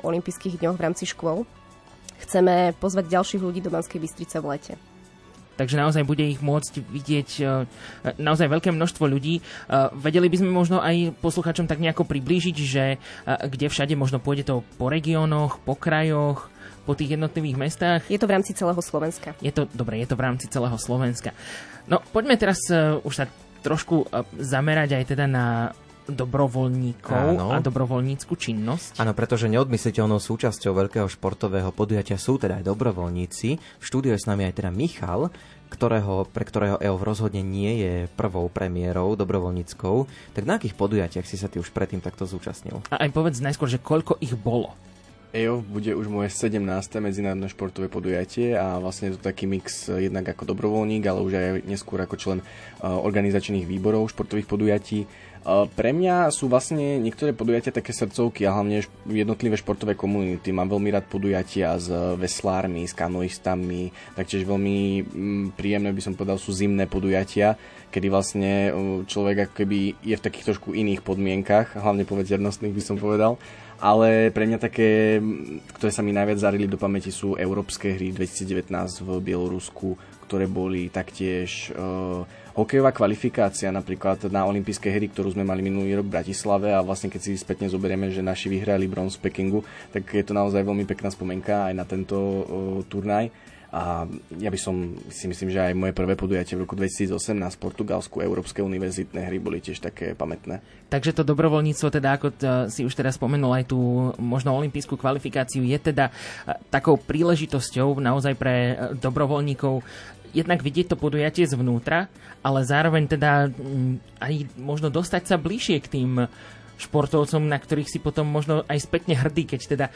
olympijských dňoch v rámci škôl. Chceme pozvať ďalších ľudí do Banskej Bystrice v lete. Takže naozaj bude ich môcť vidieť e, naozaj veľké množstvo ľudí. E, vedeli by sme možno aj posluchačom tak nejako priblížiť, že e, kde všade možno pôjde to po regiónoch, po krajoch, po tých jednotlivých mestách. Je to v rámci celého Slovenska. Je to, dobre, je to v rámci celého Slovenska. No, poďme teraz už sa trošku e, zamerať aj teda na dobrovoľníkov Áno. a dobrovoľníckú činnosť. Áno, pretože neodmysliteľnou súčasťou veľkého športového podujatia sú teda aj dobrovoľníci. V štúdiu je s nami aj teda Michal, ktorého, pre ktorého EOV rozhodne nie je prvou premiérou dobrovoľníckou. Tak na akých podujatiach si sa ty už predtým takto zúčastnil? A aj povedz najskôr, že koľko ich bolo? EOF bude už moje 17. medzinárodné športové podujatie a vlastne je to taký mix jednak ako dobrovoľník, ale už aj neskôr ako člen organizačných výborov športových podujatí. Pre mňa sú vlastne niektoré podujatia také srdcovky a hlavne jednotlivé športové komunity. Mám veľmi rád podujatia s veslármi, s kanoistami, taktiež veľmi mm, príjemné by som povedal sú zimné podujatia, kedy vlastne človek ako keby je v takých trošku iných podmienkach, hlavne povedzernostných by som povedal ale pre mňa také, ktoré sa mi najviac zarili do pamäti sú európske hry 2019 v Bielorusku, ktoré boli taktiež uh, hokejová kvalifikácia napríklad na olympijské hry, ktorú sme mali minulý rok v Bratislave a vlastne keď si spätne zoberieme, že naši vyhrali bronz v Pekingu, tak je to naozaj veľmi pekná spomenka aj na tento uh, turnaj. A ja by som si myslím, že aj moje prvé podujatie v roku 2018 v Portugalsku, Európske univerzitné hry boli tiež také pamätné. Takže to dobrovoľníctvo, teda ako si už teraz spomenul aj tú možno olimpijskú kvalifikáciu, je teda e, takou príležitosťou naozaj pre e, dobrovoľníkov jednak vidieť to podujatie zvnútra, ale zároveň teda mm, aj možno dostať sa bližšie k tým športovcom, na ktorých si potom možno aj spätne hrdí, keď teda e,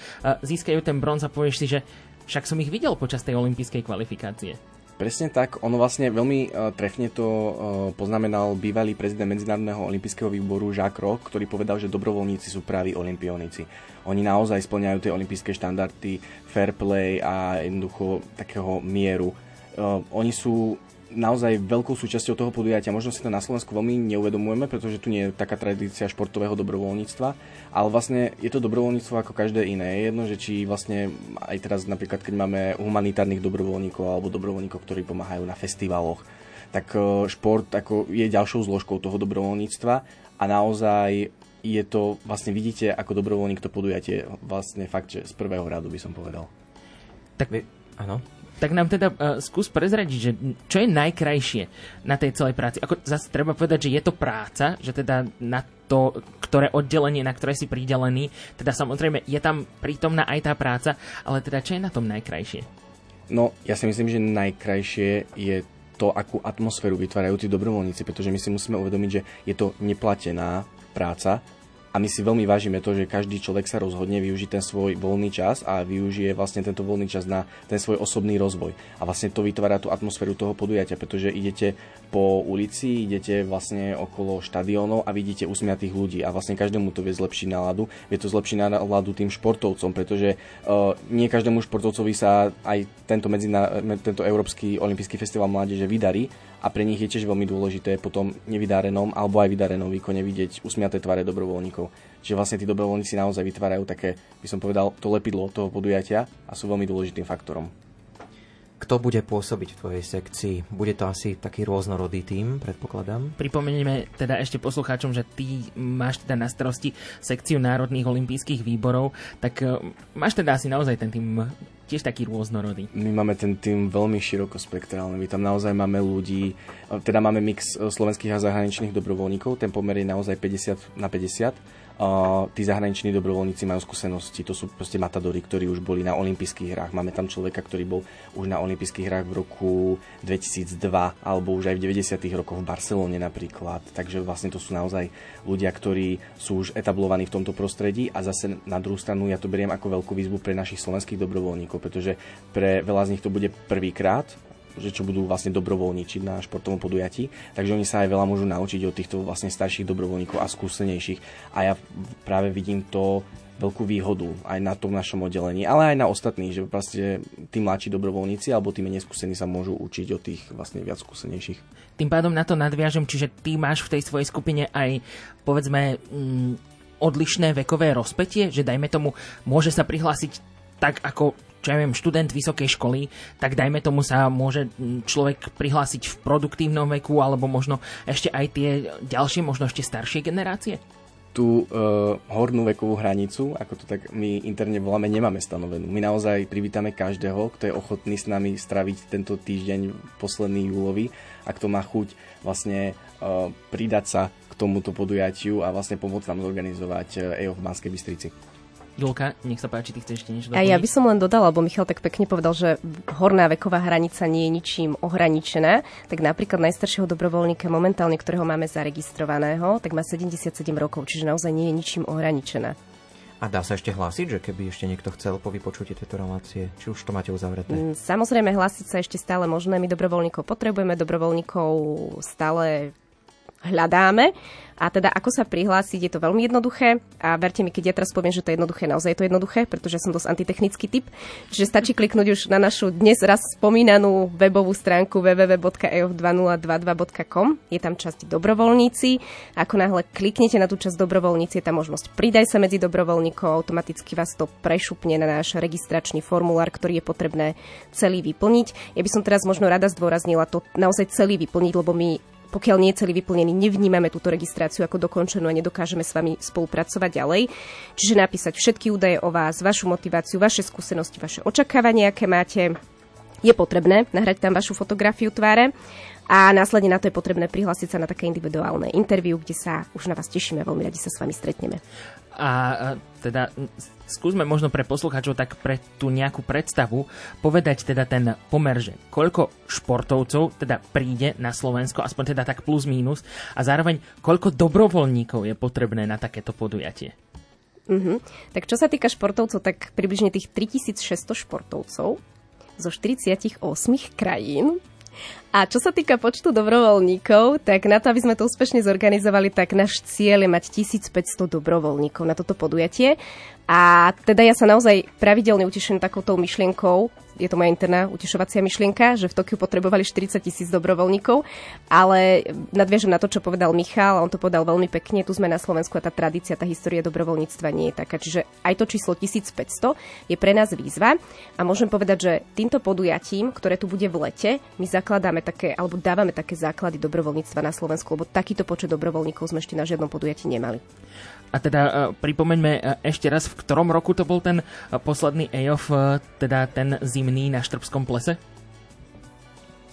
získajú ten bronz a povieš si, že však som ich videl počas tej olympijskej kvalifikácie. Presne tak, ono vlastne veľmi uh, trefne to uh, poznamenal bývalý prezident Medzinárodného olympijského výboru Jacques Roch, ktorý povedal, že dobrovoľníci sú praví olimpionici. Oni naozaj splňajú tie olympijské štandardy, fair play a jednoducho takého mieru. Uh, oni sú naozaj veľkou súčasťou toho podujatia. Možno si to na Slovensku veľmi neuvedomujeme, pretože tu nie je taká tradícia športového dobrovoľníctva, ale vlastne je to dobrovoľníctvo ako každé iné. Je jedno, že či vlastne aj teraz napríklad, keď máme humanitárnych dobrovoľníkov alebo dobrovoľníkov, ktorí pomáhajú na festivaloch, tak e, šport ako je ďalšou zložkou toho dobrovoľníctva a naozaj je to, vlastne vidíte ako dobrovoľník to podujatie vlastne fakt, že z prvého radu by som povedal. Tak, áno tak nám teda uh, skús prezradiť, že čo je najkrajšie na tej celej práci. Ako zase treba povedať, že je to práca, že teda na to, ktoré oddelenie, na ktoré si pridelený, teda samozrejme je tam prítomná aj tá práca, ale teda čo je na tom najkrajšie? No, ja si myslím, že najkrajšie je to, akú atmosféru vytvárajú tí dobrovoľníci, pretože my si musíme uvedomiť, že je to neplatená práca, a my si veľmi vážime to, že každý človek sa rozhodne využiť ten svoj voľný čas a využije vlastne tento voľný čas na ten svoj osobný rozvoj. A vlastne to vytvára tú atmosféru toho podujatia, pretože idete po ulici, idete vlastne okolo štadiónov a vidíte usmiatých ľudí a vlastne každému to vie zlepšiť náladu. Vie to zlepšiť náladu tým športovcom, pretože uh, nie každému športovcovi sa aj tento, medzina, tento Európsky olimpijský festival mládeže vydarí, a pre nich je tiež veľmi dôležité potom nevydarenom alebo aj vydarenom výkone vidieť usmiaté tváre dobrovoľníkov. Čiže vlastne tí dobrovoľníci naozaj vytvárajú také, by som povedal, to lepidlo toho podujatia a sú veľmi dôležitým faktorom. Kto bude pôsobiť v tvojej sekcii? Bude to asi taký rôznorodý tým, predpokladám? Pripomenieme teda ešte poslucháčom, že ty máš teda na starosti sekciu Národných olympijských výborov, tak e, máš teda asi naozaj ten tým tiež taký rôznorodý. My máme ten tým veľmi širokospektrálny. My tam naozaj máme ľudí, teda máme mix e, slovenských a zahraničných dobrovoľníkov, ten pomer je naozaj 50 na 50 Tí zahraniční dobrovoľníci majú skúsenosti, to sú proste matadori, ktorí už boli na olympijských hrách. Máme tam človeka, ktorý bol už na olympijských hrách v roku 2002 alebo už aj v 90. rokoch v Barcelone napríklad. Takže vlastne to sú naozaj ľudia, ktorí sú už etablovaní v tomto prostredí a zase na druhú stranu ja to beriem ako veľkú výzvu pre našich slovenských dobrovoľníkov, pretože pre veľa z nich to bude prvýkrát, že čo budú vlastne dobrovoľničiť na športovom podujatí. Takže oni sa aj veľa môžu naučiť od týchto vlastne starších dobrovoľníkov a skúsenejších. A ja práve vidím to veľkú výhodu aj na tom našom oddelení, ale aj na ostatných, že vlastne tí mladší dobrovoľníci alebo tí menej skúsení sa môžu učiť od tých vlastne viac skúsenejších. Tým pádom na to nadviažem, čiže ty máš v tej svojej skupine aj povedzme mm, odlišné vekové rozpetie, že dajme tomu, môže sa prihlásiť tak ako čo ja viem, študent vysokej školy, tak dajme tomu sa môže človek prihlásiť v produktívnom veku, alebo možno ešte aj tie ďalšie, možno ešte staršie generácie? tú uh, hornú vekovú hranicu, ako to tak my interne voláme, nemáme stanovenú. My naozaj privítame každého, kto je ochotný s nami straviť tento týždeň posledný júlový a kto má chuť vlastne uh, pridať sa k tomuto podujatiu a vlastne pomôcť nám zorganizovať EO v Banskej Bystrici. Julka, nech sa páči, ty chceš ešte niečo doplniť? A ja by som len dodala, lebo Michal tak pekne povedal, že horná veková hranica nie je ničím ohraničená. Tak napríklad najstaršieho dobrovoľníka momentálne, ktorého máme zaregistrovaného, tak má 77 rokov, čiže naozaj nie je ničím ohraničená. A dá sa ešte hlásiť, že keby ešte niekto chcel po vypočutí tejto relácie, či už to máte uzavreté? Mm, samozrejme, hlásiť sa ešte stále možné. My dobrovoľníkov potrebujeme, dobrovoľníkov stále hľadáme. A teda ako sa prihlásiť, je to veľmi jednoduché. A verte mi, keď ja teraz poviem, že to je jednoduché, naozaj je to jednoduché, pretože som dosť antitechnický typ. Čiže stačí kliknúť už na našu dnes raz spomínanú webovú stránku www.eof2022.com. Je tam časť dobrovoľníci. Ako náhle kliknete na tú časť dobrovoľníci, je tam možnosť pridaj sa medzi dobrovoľníkov, automaticky vás to prešupne na náš registračný formulár, ktorý je potrebné celý vyplniť. Ja by som teraz možno rada zdôraznila to naozaj celý vyplniť, lebo my pokiaľ nie je celý vyplnený, nevnímame túto registráciu ako dokončenú a nedokážeme s vami spolupracovať ďalej. Čiže napísať všetky údaje o vás, vašu motiváciu, vaše skúsenosti, vaše očakávania, aké máte. Je potrebné nahrať tam vašu fotografiu tváre a následne na to je potrebné prihlásiť sa na také individuálne interviu, kde sa už na vás tešíme veľmi radi sa s vami stretneme. A teda skúsme možno pre poslucháčov tak pre tú nejakú predstavu povedať teda ten pomer, že koľko športovcov teda príde na Slovensko, aspoň teda tak plus mínus, a zároveň koľko dobrovoľníkov je potrebné na takéto podujatie. Uh-huh. Tak čo sa týka športovcov, tak približne tých 3600 športovcov zo 48 krajín a čo sa týka počtu dobrovoľníkov, tak na to, aby sme to úspešne zorganizovali, tak náš cieľ je mať 1500 dobrovoľníkov na toto podujatie. A teda ja sa naozaj pravidelne uteším takouto myšlienkou, je to moja interná utešovacia myšlienka, že v Tokiu potrebovali 40 tisíc dobrovoľníkov, ale nadviežem na to, čo povedal Michal, on to povedal veľmi pekne, tu sme na Slovensku a tá tradícia, tá história dobrovoľníctva nie je taká. Čiže aj to číslo 1500 je pre nás výzva a môžem povedať, že týmto podujatím, ktoré tu bude v lete, my zakladáme také, alebo dávame také základy dobrovoľníctva na Slovensku, lebo takýto počet dobrovoľníkov sme ešte na žiadnom podujatí nemali. A teda uh, pripomeňme uh, ešte raz, v ktorom roku to bol ten uh, posledný EOF, teda ten zimný na Štrbskom plese?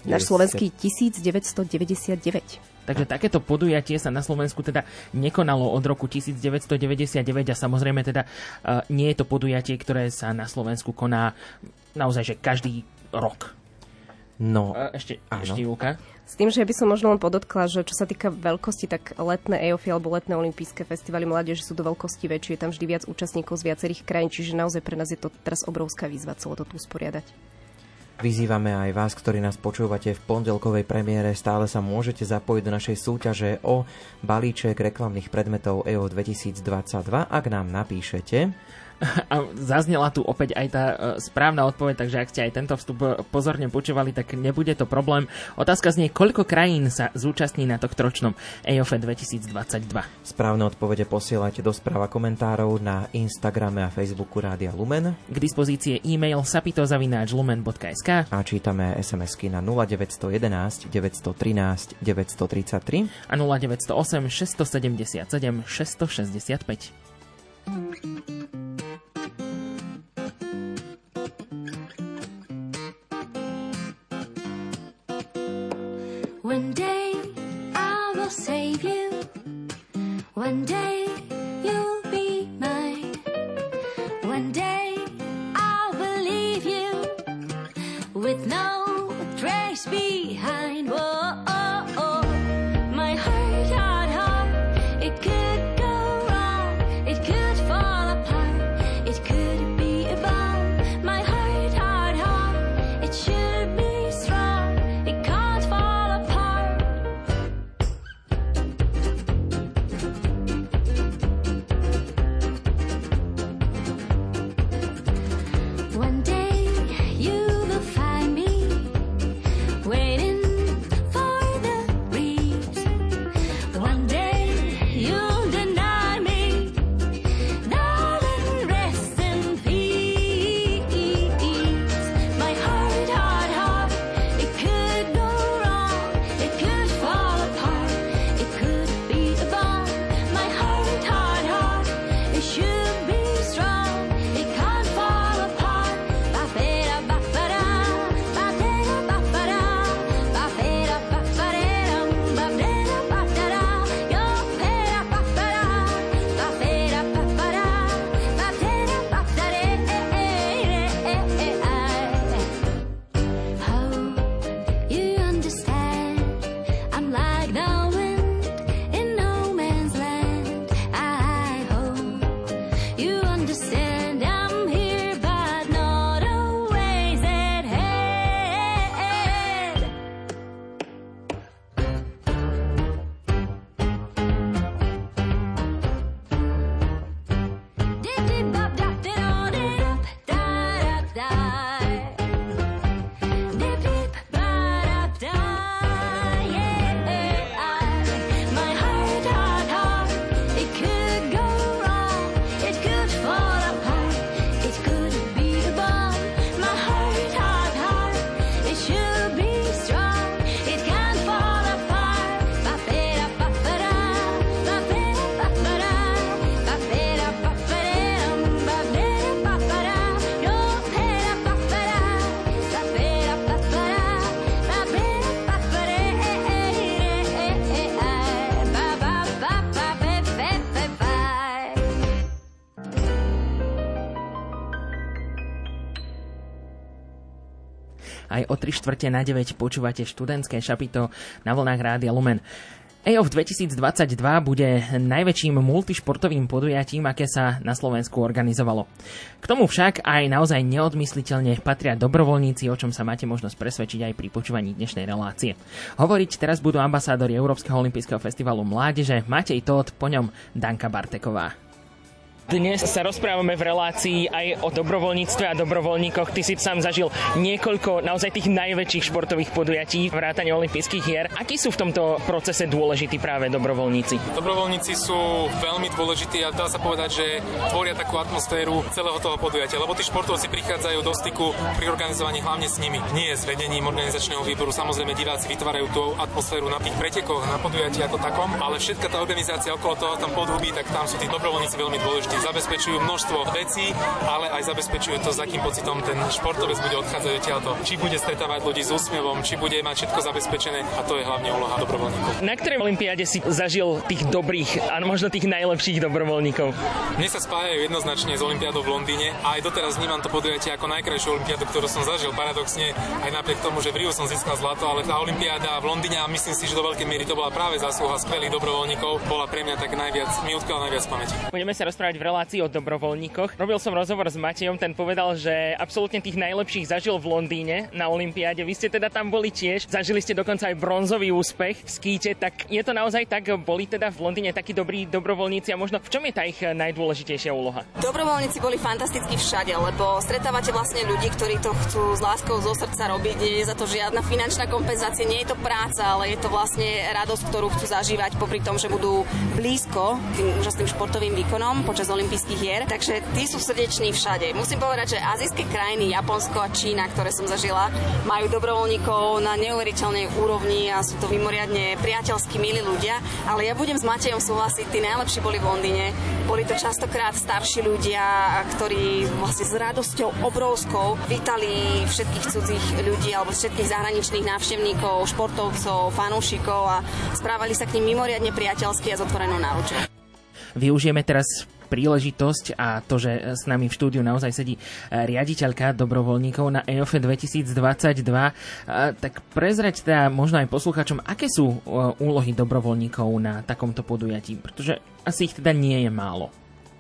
Náš slovenský 1999. Takže takéto podujatie sa na Slovensku teda nekonalo od roku 1999 a samozrejme teda nie je to podujatie, ktoré sa na Slovensku koná naozaj že každý rok. No, ešte, áno. ešte Júka. S tým, že by som možno len podotkla, že čo sa týka veľkosti, tak letné EOFI alebo letné olympijské festivaly mládeže sú do veľkosti väčšie, je tam vždy viac účastníkov z viacerých krajín, čiže naozaj pre nás je to teraz obrovská výzva celé to tu usporiadať. Vyzývame aj vás, ktorí nás počúvate v pondelkovej premiére. Stále sa môžete zapojiť do našej súťaže o balíček reklamných predmetov EO 2022, ak nám napíšete a zaznela tu opäť aj tá e, správna odpoveď, takže ak ste aj tento vstup e, pozorne počúvali, tak nebude to problém. Otázka znie, koľko krajín sa zúčastní na tohto ročnom EOFE 2022. Správne odpovede posielajte do správa komentárov na Instagrame a Facebooku Rádia Lumen. K dispozícii je e-mail sapitozavináčlumen.sk a čítame SMS-ky na 0911 913 933 a 0908 677 665. One day I will save you. One day 3 štvrte na 9 počúvate študentské šapito na vlnách Rádia Lumen. EOF 2022 bude najväčším multišportovým podujatím, aké sa na Slovensku organizovalo. K tomu však aj naozaj neodmysliteľne patria dobrovoľníci, o čom sa máte možnosť presvedčiť aj pri počúvaní dnešnej relácie. Hovoriť teraz budú ambasádori Európskeho olympijského festivalu Mládeže Matej Tóth, po ňom Danka Barteková. Dnes sa rozprávame v relácii aj o dobrovoľníctve a dobrovoľníkoch. Ty si sám zažil niekoľko naozaj tých najväčších športových podujatí vrátane olympijských hier. Akí sú v tomto procese dôležití práve dobrovoľníci? Dobrovoľníci sú veľmi dôležití a dá sa povedať, že tvoria takú atmosféru celého toho podujatia, lebo tí športovci prichádzajú do styku pri organizovaní hlavne s nimi. Nie s vedením organizačného výboru. Samozrejme diváci vytvárajú tú atmosféru na tých pretekoch, na podujatí ako takom, ale všetka tá organizácia okolo toho tam podhubí, tak tam sú tí dobrovoľníci veľmi dôležití zabezpečujú množstvo vecí, ale aj zabezpečujú to, s akým pocitom ten športovec bude odchádzať odtiaľto. Či bude stretávať ľudí s úsmevom, či bude mať všetko zabezpečené a to je hlavne úloha dobrovoľníkov. Na ktorej olympiáde si zažil tých dobrých a možno tých najlepších dobrovoľníkov? Mne sa spájajú jednoznačne s olympiádou v Londýne a aj doteraz vnímam to podujatie ako najkrajšiu olympiádu, ktorú som zažil. Paradoxne aj napriek tomu, že v Rio som získal zlato, ale tá olympiáda v Londýne a myslím si, že do veľkej miery to bola práve zásluha skvelých dobrovoľníkov, bola pre mňa tak najviac, mi utkala najviac pamäti. Budeme sa rozprávať v relácii o dobrovoľníkoch. Robil som rozhovor s Matejom, ten povedal, že absolútne tých najlepších zažil v Londýne na Olympiáde. Vy ste teda tam boli tiež, zažili ste dokonca aj bronzový úspech v skíte, tak je to naozaj tak, boli teda v Londýne takí dobrí dobrovoľníci a možno v čom je tá ich najdôležitejšia úloha? Dobrovoľníci boli fantasticky všade, lebo stretávate vlastne ľudí, ktorí to chcú s láskou zo srdca robiť, nie je za to žiadna finančná kompenzácia, nie je to práca, ale je to vlastne radosť, ktorú chcú zažívať popri tom, že budú blízko tým úžasným športovým výkonom počas olympijských hier, takže tí sú srdeční všade. Musím povedať, že azijské krajiny, Japonsko a Čína, ktoré som zažila, majú dobrovoľníkov na neuveriteľnej úrovni a sú to vymoriadne priateľskí, milí ľudia, ale ja budem s Matejom súhlasiť, tí najlepší boli v Londýne. Boli to častokrát starší ľudia, ktorí vlastne s radosťou obrovskou vítali všetkých cudzích ľudí alebo všetkých zahraničných návštevníkov, športovcov, fanúšikov a správali sa k nim mimoriadne priateľsky a s otvorenou náručou. Využijeme teraz príležitosť a to, že s nami v štúdiu naozaj sedí e, riaditeľka dobrovoľníkov na EOFE 2022, e, tak prezrať teda možno aj poslucháčom, aké sú e, úlohy dobrovoľníkov na takomto podujatí, pretože asi ich teda nie je málo.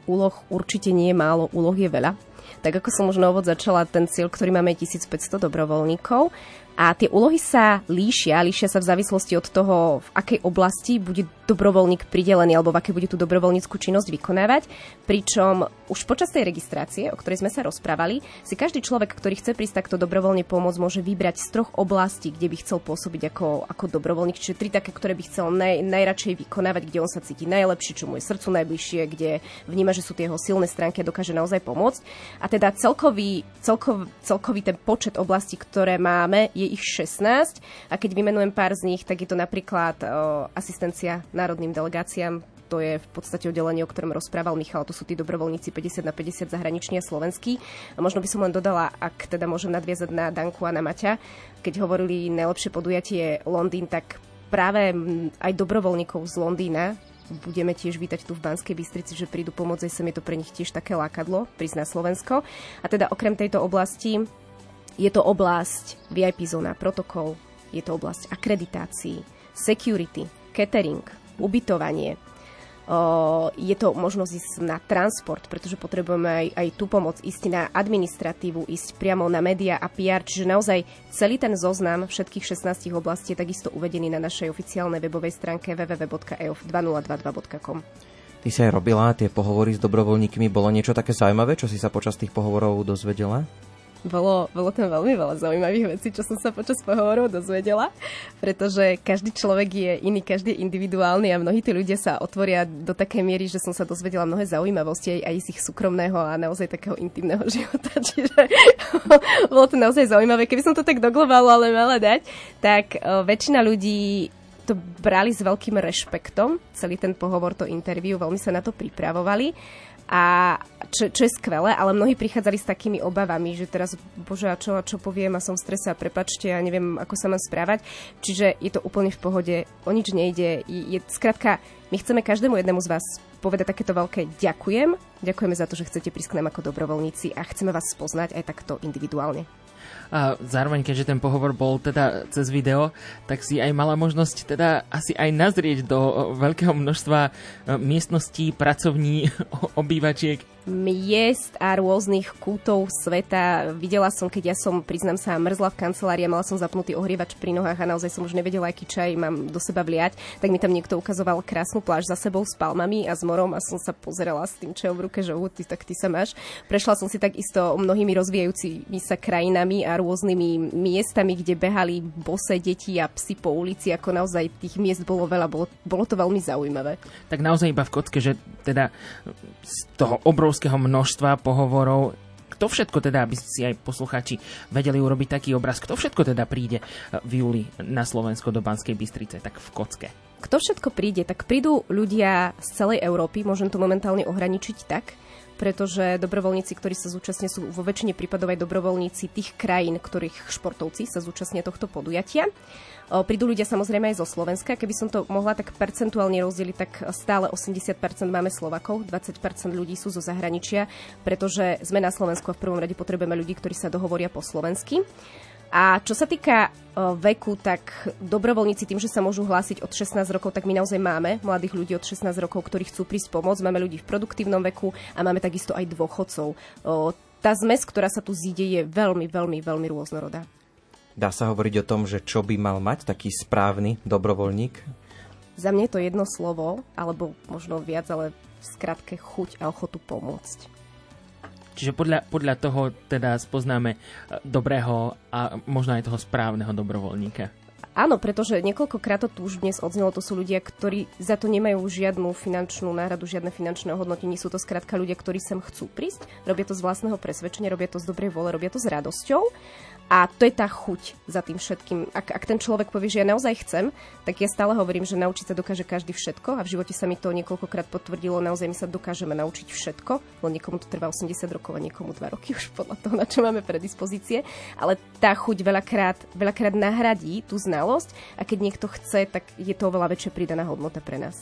Úloh určite nie je málo, úloh je veľa. Tak ako som už na úvod začala, ten cieľ, ktorý máme 1500 dobrovoľníkov a tie úlohy sa líšia, líšia sa v závislosti od toho, v akej oblasti bude dobrovoľník pridelený alebo v aké bude tú dobrovoľníckú činnosť vykonávať. Pričom už počas tej registrácie, o ktorej sme sa rozprávali, si každý človek, ktorý chce prísť takto dobrovoľne pomôcť, môže vybrať z troch oblastí, kde by chcel pôsobiť ako, ako dobrovoľník. Čiže tri také, ktoré by chcel naj, najradšej vykonávať, kde on sa cíti najlepšie, čo mu je srdcu najbližšie, kde vníma, že sú tie jeho silné stránky a dokáže naozaj pomôcť. A teda celkový, celkov, celkový ten počet oblastí, ktoré máme, je ich 16. A keď vymenujem pár z nich, tak je to napríklad o, asistencia národným delegáciám, to je v podstate oddelenie, o ktorom rozprával Michal, to sú tí dobrovoľníci 50 na 50 zahraniční a slovenskí. A možno by som len dodala, ak teda môžem nadviazať na Danku a na Maťa, keď hovorili najlepšie podujatie Londýn, tak práve aj dobrovoľníkov z Londýna budeme tiež vítať tu v Banskej Bystrici, že prídu pomôcť, sem je to pre nich tiež také lákadlo, prísť na Slovensko. A teda okrem tejto oblasti je to oblasť VIP zóna protokol, je to oblasť akreditácií, security, catering, ubytovanie, je to možnosť ísť na transport, pretože potrebujeme aj, aj tú pomoc ísť na administratívu, ísť priamo na média a PR, čiže naozaj celý ten zoznam všetkých 16 oblastí je takisto uvedený na našej oficiálnej webovej stránke www.eof2022.com. Ty si aj robila tie pohovory s dobrovoľníkmi. Bolo niečo také zaujímavé, čo si sa počas tých pohovorov dozvedela? Bolo, bolo tam veľmi veľa zaujímavých vecí, čo som sa počas pohovorov dozvedela, pretože každý človek je iný, každý je individuálny a mnohí tí ľudia sa otvoria do takej miery, že som sa dozvedela mnohé zaujímavosti aj, aj z ich súkromného a naozaj takého intimného života. Čiže bolo to naozaj zaujímavé. Keby som to tak do globálu ale mala dať, tak o, väčšina ľudí to brali s veľkým rešpektom, celý ten pohovor, to interviu, veľmi sa na to pripravovali a čo, čo je skvelé, ale mnohí prichádzali s takými obavami, že teraz, bože, a čo, a čo poviem a som v strese a prepačte, a neviem, ako sa mám správať. Čiže je to úplne v pohode, o nič nejde. Je, je, skrátka, my chceme každému jednému z vás povedať takéto veľké ďakujem. Ďakujeme za to, že chcete prísť k nám ako dobrovoľníci a chceme vás spoznať aj takto individuálne. A zároveň, keďže ten pohovor bol teda cez video, tak si aj mala možnosť teda asi aj nazrieť do veľkého množstva miestností, pracovní, obývačiek miest a rôznych kútov sveta. Videla som, keď ja som, priznám sa, mrzla v kancelárii, mala som zapnutý ohrievač pri nohách a naozaj som už nevedela, aký čaj mám do seba vliať, tak mi tam niekto ukazoval krásnu pláž za sebou s palmami a s morom a som sa pozerala s tým čajom v ruke, že uh, ty, tak ty sa máš. Prešla som si takisto mnohými rozvíjajúcimi sa krajinami a rôznymi miestami, kde behali bose deti a psi po ulici, ako naozaj tých miest bolo veľa, bolo, bolo to veľmi zaujímavé. Tak naozaj iba v kocke, že teda z toho obrov obrovského množstva pohovorov. Kto všetko teda, aby si aj poslucháči vedeli urobiť taký obraz, kto všetko teda príde v júli na Slovensko do Banskej Bystrice, tak v Kocke? Kto všetko príde, tak prídu ľudia z celej Európy, môžem to momentálne ohraničiť tak, pretože dobrovoľníci, ktorí sa zúčastnia, sú vo väčšine prípadov aj dobrovoľníci tých krajín, ktorých športovci sa zúčastnia tohto podujatia. Prídu ľudia samozrejme aj zo Slovenska. Keby som to mohla tak percentuálne rozdeliť, tak stále 80% máme Slovakov, 20% ľudí sú zo zahraničia, pretože sme na Slovensku a v prvom rade potrebujeme ľudí, ktorí sa dohovoria po slovensky. A čo sa týka veku, tak dobrovoľníci tým, že sa môžu hlásiť od 16 rokov, tak my naozaj máme mladých ľudí od 16 rokov, ktorí chcú prísť pomôcť. Máme ľudí v produktívnom veku a máme takisto aj dôchodcov. Tá zmes, ktorá sa tu zíde, je veľmi, veľmi, veľmi rôznorodá. Dá sa hovoriť o tom, že čo by mal mať taký správny dobrovoľník? Za mňa je to jedno slovo, alebo možno viac, ale v skratke chuť a ochotu pomôcť. Čiže podľa, podľa toho teda spoznáme e, dobrého a možno aj toho správneho dobrovoľníka. Áno, pretože niekoľkokrát to tu už dnes odznelo, to sú ľudia, ktorí za to nemajú žiadnu finančnú náhradu, žiadne finančné ohodnotenie. Sú to skrátka ľudia, ktorí sem chcú prísť, robia to z vlastného presvedčenia, robia to z dobrej vole, robia to s radosťou a to je tá chuť za tým všetkým. Ak, ak ten človek povie, že ja naozaj chcem, tak ja stále hovorím, že naučiť sa dokáže každý všetko a v živote sa mi to niekoľkokrát potvrdilo, naozaj my sa dokážeme naučiť všetko, len niekomu to trvá 80 rokov a niekomu 2 roky už podľa toho, na čo máme predispozície, ale tá chuť veľakrát, veľakrát nahradí tú znalosť a keď niekto chce, tak je to oveľa väčšia pridaná hodnota pre nás.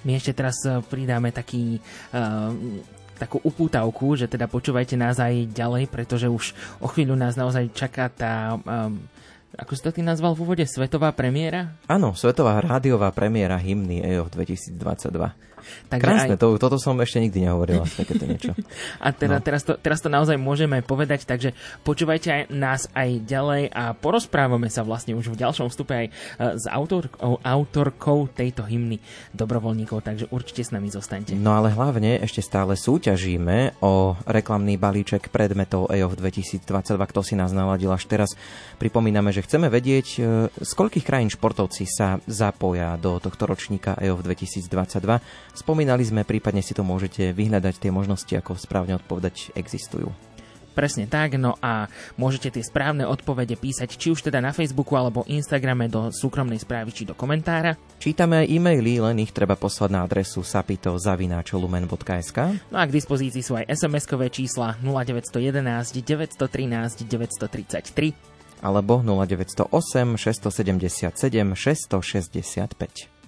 My ešte teraz eh, pridáme taký uh, takú upútavku, že teda počúvajte nás aj ďalej, pretože už o chvíľu nás naozaj čaká tá um, ako si to ty nazval v úvode, svetová premiéra? Áno, svetová rádiová premiéra hymny EO 2022. Takže Krásne, aj... to, toto som ešte nikdy nehovorila, takéto niečo. A teda, no. teraz, to, teraz to naozaj môžeme povedať, takže počúvajte aj nás aj ďalej a porozprávame sa vlastne už v ďalšom vstupe aj e, s autor, autorkou tejto hymny dobrovoľníkov, takže určite s nami zostaňte. No ale hlavne ešte stále súťažíme o reklamný balíček predmetov EOF 2022, kto si nás naladil až teraz. Pripomíname, že chceme vedieť, e, z koľkých krajín športovci sa zapoja do tohto ročníka EOF 2022 Spomínali sme, prípadne si to môžete vyhľadať, tie možnosti, ako správne odpovedať, existujú. Presne tak, no a môžete tie správne odpovede písať či už teda na Facebooku alebo Instagrame do súkromnej správy či do komentára. Čítame aj e-maily, len ich treba poslať na adresu sapito.lumen.sk No a k dispozícii sú aj SMS-kové čísla 0911 913 933 alebo 0908 677 665.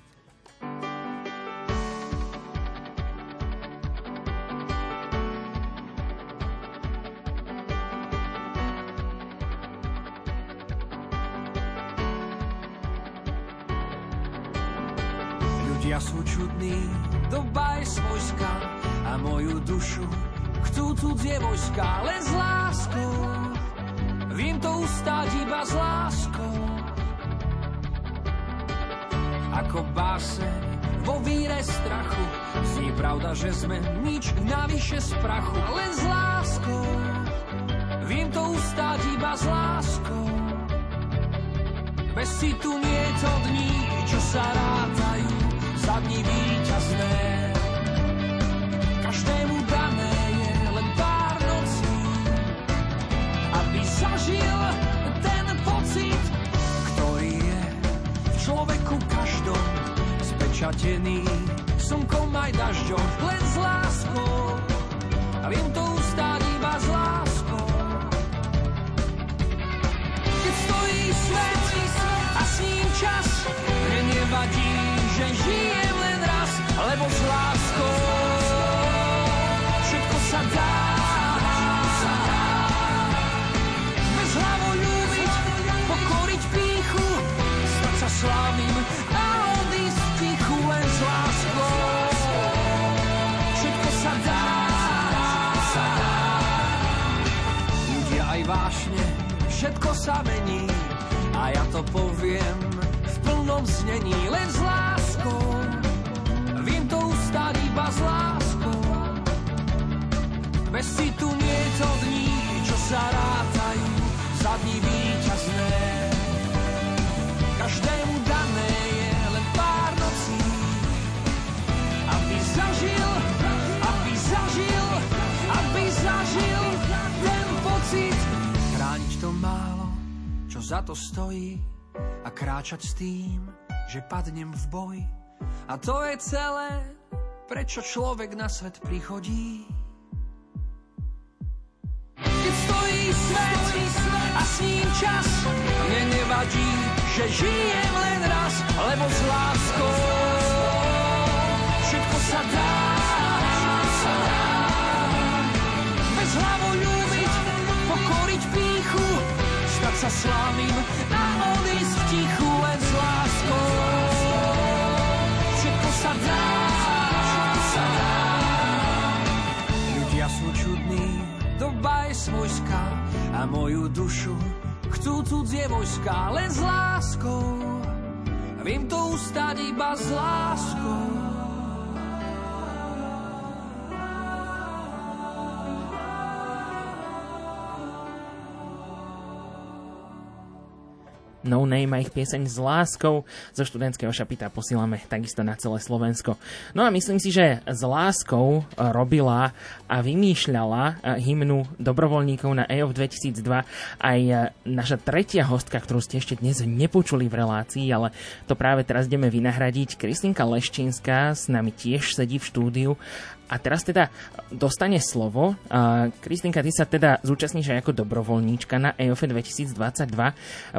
že padnem v boji. A to je celé, prečo človek na svet prichodí. Keď stojí svet a s ním čas, mne nevadí, že žijem len raz, lebo s dušu chcú cudzie vojska len s láskou. Viem to ustať iba s láskou. No Name a ich pieseň s láskou zo študentského šapita posílame takisto na celé Slovensko. No a myslím si, že s láskou robila a vymýšľala hymnu dobrovoľníkov na EOF 2002 aj naša tretia hostka, ktorú ste ešte dnes nepočuli v relácii, ale to práve teraz ideme vynahradiť. Kristinka Leščinská s nami tiež sedí v štúdiu a teraz teda dostane slovo. Kristinka, ty sa teda zúčastníš aj ako dobrovoľníčka na EOF 2022.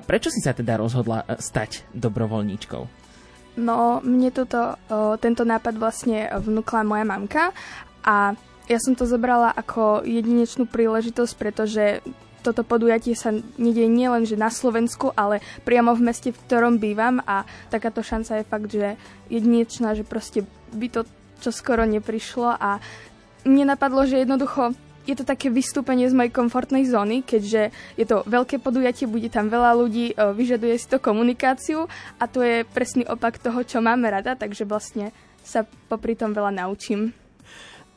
Prečo si sa teda rozhodla e, stať dobrovoľníčkou? No, mne toto, tento nápad vlastne vnúkla moja mamka a ja som to zobrala ako jedinečnú príležitosť, pretože toto podujatie sa nedie nielen že na Slovensku, ale priamo v meste, v ktorom bývam a takáto šanca je fakt, že jedinečná, že proste by to čo skoro neprišlo a mne napadlo, že jednoducho je to také vystúpenie z mojej komfortnej zóny, keďže je to veľké podujatie, bude tam veľa ľudí, e, vyžaduje si to komunikáciu a to je presný opak toho, čo máme rada, takže vlastne sa popri tom veľa naučím.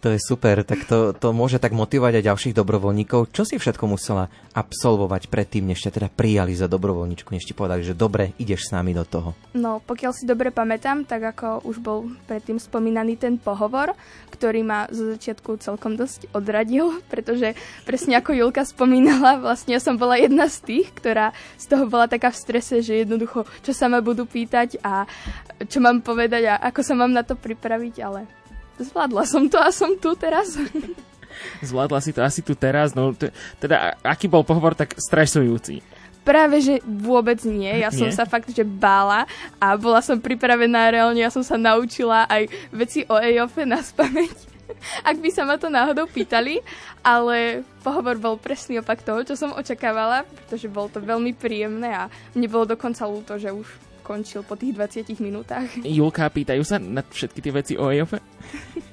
To je super, tak to, to môže tak motivovať aj ďalších dobrovoľníkov. Čo si všetko musela absolvovať predtým, než ťa teda prijali za dobrovoľníčku, než ti povedali, že dobre, ideš s nami do toho? No, pokiaľ si dobre pamätám, tak ako už bol predtým spomínaný ten pohovor, ktorý ma zo začiatku celkom dosť odradil, pretože presne ako Julka spomínala, vlastne ja som bola jedna z tých, ktorá z toho bola taká v strese, že jednoducho, čo sa ma budú pýtať a čo mám povedať a ako sa mám na to pripraviť, ale zvládla som to a som tu teraz. Zvládla si to asi tu teraz, no t- teda aký bol pohovor tak stresujúci? Práve, že vôbec nie. Ja nie? som sa fakt, že bála a bola som pripravená reálne, ja som sa naučila aj veci o EOFE na spameť. Ak by sa ma to náhodou pýtali, ale pohovor bol presný opak toho, čo som očakávala, pretože bolo to veľmi príjemné a mne bolo dokonca ľúto, že už skončil po tých 20 minútach. Julka, pýtajú sa na všetky tie veci o EOFE?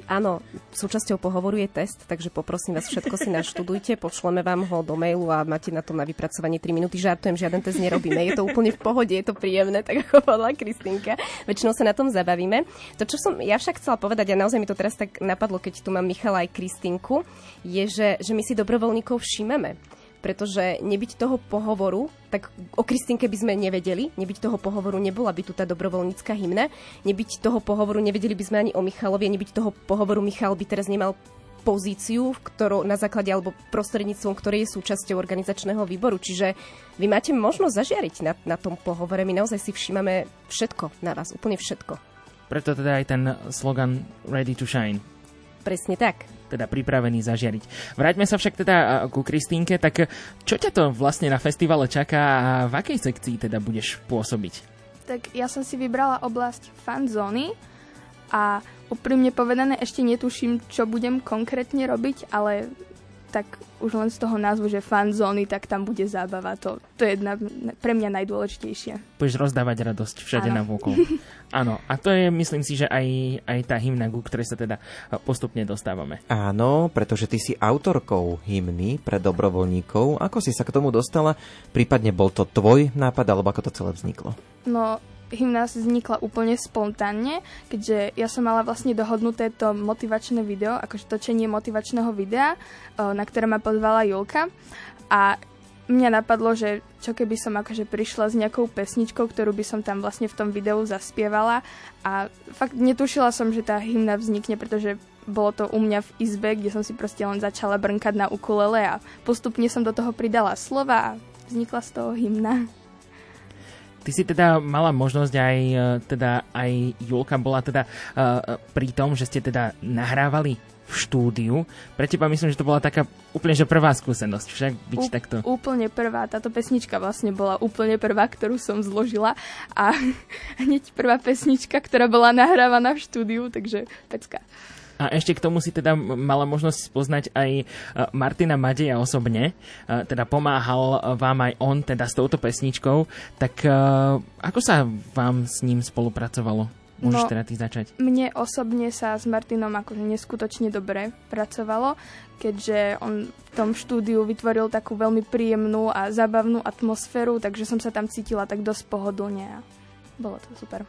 Áno, súčasťou pohovoru je test, takže poprosím vás, všetko si naštudujte, pošleme vám ho do mailu a máte na to na vypracovanie 3 minúty. Žartujem, žiaden test nerobíme, je to úplne v pohode, je to príjemné, tak ako povedala Kristinka. Väčšinou sa na tom zabavíme. To, čo som ja však chcela povedať, a naozaj mi to teraz tak napadlo, keď tu mám Michala aj Kristinku, je, že, že my si dobrovoľníkov všímame pretože nebyť toho pohovoru, tak o Kristinke by sme nevedeli, nebyť toho pohovoru nebola by tu tá dobrovoľnícka hymna, nebyť toho pohovoru nevedeli by sme ani o Michalovi, nebyť toho pohovoru Michal by teraz nemal pozíciu, ktorú, na základe alebo prostredníctvom ktorej je súčasťou organizačného výboru. Čiže vy máte možnosť zažiariť na, na tom pohovore. My naozaj si všímame všetko na vás, úplne všetko. Preto teda aj ten slogan Ready to Shine. Presne tak teda pripravený zažiariť. Vráťme sa však teda ku Kristínke, tak čo ťa to vlastne na festivale čaká a v akej sekcii teda budeš pôsobiť? Tak ja som si vybrala oblasť fanzóny a úprimne povedané ešte netuším, čo budem konkrétne robiť, ale tak už len z toho názvu, že fan zóny, tak tam bude zábava. To, to je jedna, pre mňa najdôležitejšie. Budeš rozdávať radosť všade na vôkol. Áno, a to je, myslím si, že aj, aj tá hymna, ku ktorej sa teda postupne dostávame. Áno, pretože ty si autorkou hymny pre dobrovoľníkov. Ako si sa k tomu dostala? Prípadne bol to tvoj nápad, alebo ako to celé vzniklo? No, hymna vznikla úplne spontánne, keďže ja som mala vlastne dohodnuté to motivačné video, akože točenie motivačného videa, na ktoré ma pozvala Julka. A mňa napadlo, že čo keby som akože prišla s nejakou pesničkou, ktorú by som tam vlastne v tom videu zaspievala a fakt netušila som, že tá hymna vznikne, pretože bolo to u mňa v izbe, kde som si proste len začala brnkať na ukulele a postupne som do toho pridala slova a vznikla z toho hymna. Ty si teda mala možnosť aj, e, teda aj Julka bola teda uh, pri tom, že ste teda nahrávali v štúdiu. Pre teba myslím, že to bola taká úplne že prvá skúsenosť, však byť U- takto. Úplne prvá, táto pesnička vlastne bola úplne prvá, ktorú som zložila a hneď prvá pesnička, ktorá bola nahrávaná v štúdiu, takže pecka. A ešte k tomu si teda mala možnosť spoznať aj e, Martina Madeja osobne, e, teda pomáhal vám aj on teda s touto pesničkou, tak e, ako sa vám s ním spolupracovalo? Môžeš no, teda ty začať. Mne osobne sa s Martinom akože neskutočne dobre pracovalo, keďže on v tom štúdiu vytvoril takú veľmi príjemnú a zábavnú atmosféru, takže som sa tam cítila tak dosť pohodlne a bolo to super.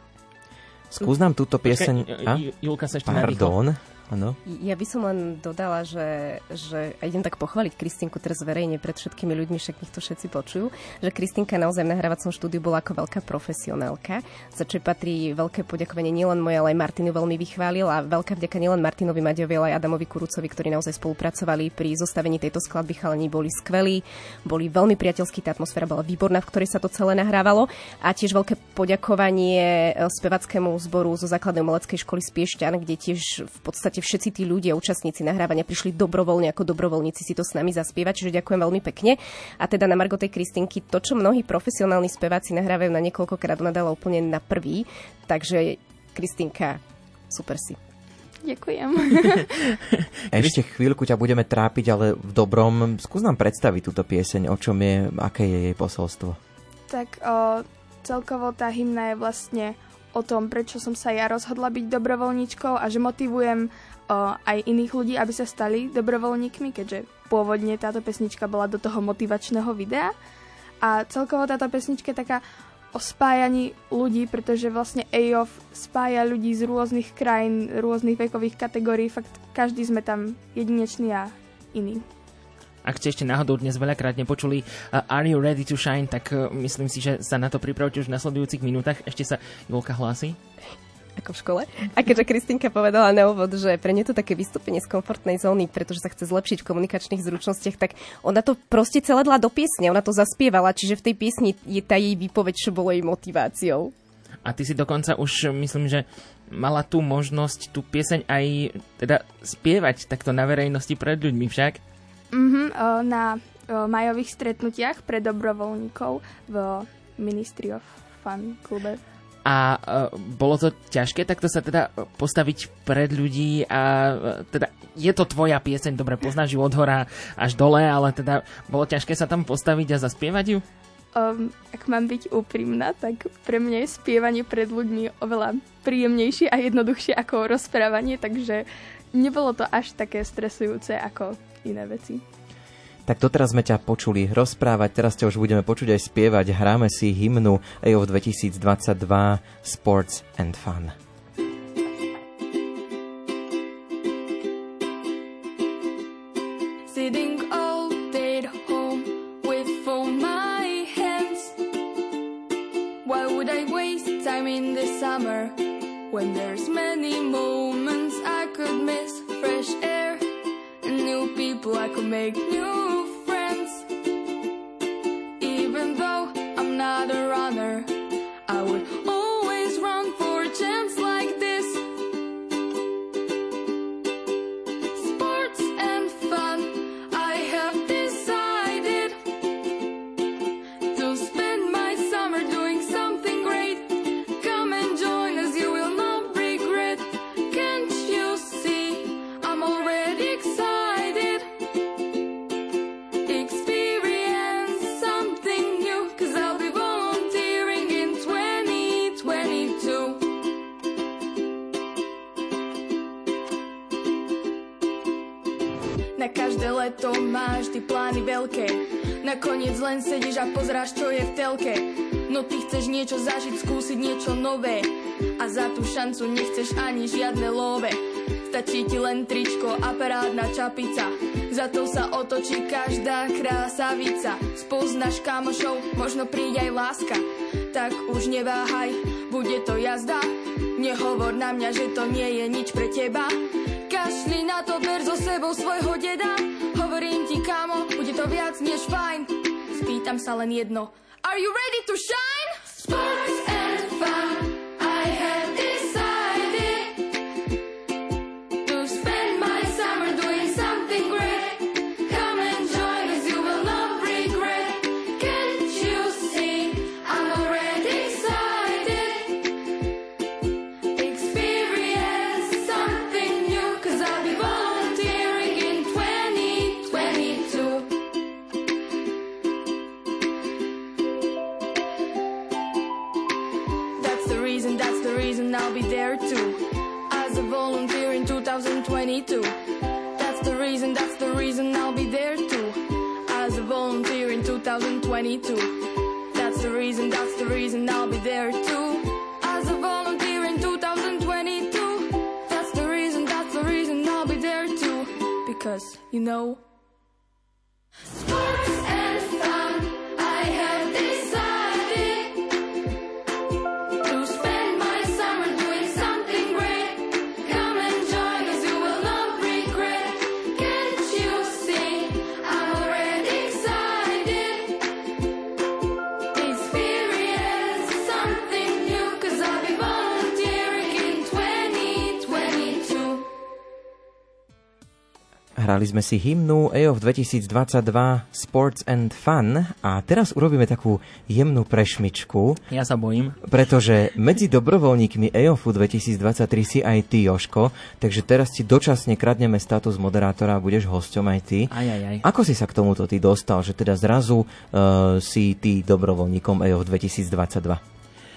Skús nám túto pieseň... Počkej, Julka sa ešte Pardon. Ano. Ja by som len dodala, že, že a idem tak pochváliť Kristinku teraz verejne pred všetkými ľuďmi, však nech to všetci počujú, že Kristinka naozaj v nahrávacom štúdiu bola ako veľká profesionálka, za čo patrí veľké poďakovanie nielen moje, ale aj Martinu veľmi vychválil a veľká vďaka nielen Martinovi Maďovi, ale aj Adamovi Kurucovi, ktorí naozaj spolupracovali pri zostavení tejto skladby. Chalení boli skvelí, boli veľmi priateľskí, tá atmosféra bola výborná, v ktorej sa to celé nahrávalo. A tiež veľké poďakovanie e, spevackému zboru zo základnej umeleckej školy Spiešťan, kde tiež v podstate podstate všetci tí ľudia, účastníci nahrávania prišli dobrovoľne ako dobrovoľníci si to s nami zaspievať, čiže ďakujem veľmi pekne. A teda na Margo tej Kristinky, to, čo mnohí profesionálni speváci nahrávajú na niekoľkokrát, ona dala úplne na prvý. Takže Kristinka, super si. Ďakujem. Ešte chvíľku ťa budeme trápiť, ale v dobrom. Skús nám predstaviť túto pieseň, o čom je, aké je jej posolstvo. Tak o, celkovo tá hymna je vlastne o tom, prečo som sa ja rozhodla byť dobrovoľníčkou a že motivujem o, aj iných ľudí, aby sa stali dobrovoľníkmi, keďže pôvodne táto pesnička bola do toho motivačného videa. A celkovo táto pesnička je taká o spájaní ľudí, pretože vlastne AOF spája ľudí z rôznych krajín, rôznych vekových kategórií. Fakt každý sme tam jedinečný a iný. Ak ste ešte náhodou dnes veľakrát nepočuli uh, Are You Ready to Shine, tak uh, myslím si, že sa na to pripravte už v nasledujúcich minútach. Ešte sa Julka hlási ako v škole. A keďže Kristinka povedala na úvod, že pre ňu to také vystúpenie z komfortnej zóny, pretože sa chce zlepšiť v komunikačných zručnostiach, tak ona to proste celé dala do piesne, ona to zaspievala, čiže v tej piesni je tá jej výpoveď, čo bolo jej motiváciou. A ty si dokonca už, myslím, že mala tú možnosť tú pieseň aj teda spievať takto na verejnosti pred ľuďmi však? Mm-hmm, na majových stretnutiach pre dobrovoľníkov v Ministry of Fun klube. A uh, bolo to ťažké takto sa teda postaviť pred ľudí a teda je to tvoja pieseň, dobre poznáš ju od hora až dole, ale teda bolo ťažké sa tam postaviť a zaspievať ju? Um, ak mám byť úprimná, tak pre mňa je spievanie pred ľuďmi oveľa príjemnejšie a jednoduchšie ako rozprávanie, takže nebolo to až také stresujúce ako iné veci. Tak doteraz sme ťa počuli rozprávať, teraz ťa už budeme počuť aj spievať. Hráme si hymnu EOF 2022 Sports and Fun. Sitting all day at home with phone my hands Why would I waste time in the summer When there's many moments people, I could make new len sedíš a pozráš, čo je v telke. No ty chceš niečo zažiť, skúsiť niečo nové. A za tú šancu nechceš ani žiadne love. Stačí ti len tričko a parádna čapica. Za to sa otočí každá krásavica. Spoznáš kamošov, možno príde aj láska. Tak už neváhaj, bude to jazda. Nehovor na mňa, že to nie je nič pre teba. Kašli na to, ber so sebou svojho deda. Hovorím ti, kámo, bude to viac než fajn Spýtam sa len jedno Are you ready to shine? Hrali sme si hymnu EOF 2022 Sports and Fun a teraz urobíme takú jemnú prešmičku. Ja sa bojím. Pretože medzi dobrovoľníkmi EOFu 2023 si aj ty, Joško, takže teraz ti dočasne kradneme status moderátora a budeš hosťom aj ty. Aj, aj, aj. Ako si sa k tomuto ty dostal, že teda zrazu uh, si ty dobrovoľníkom EOF 2022?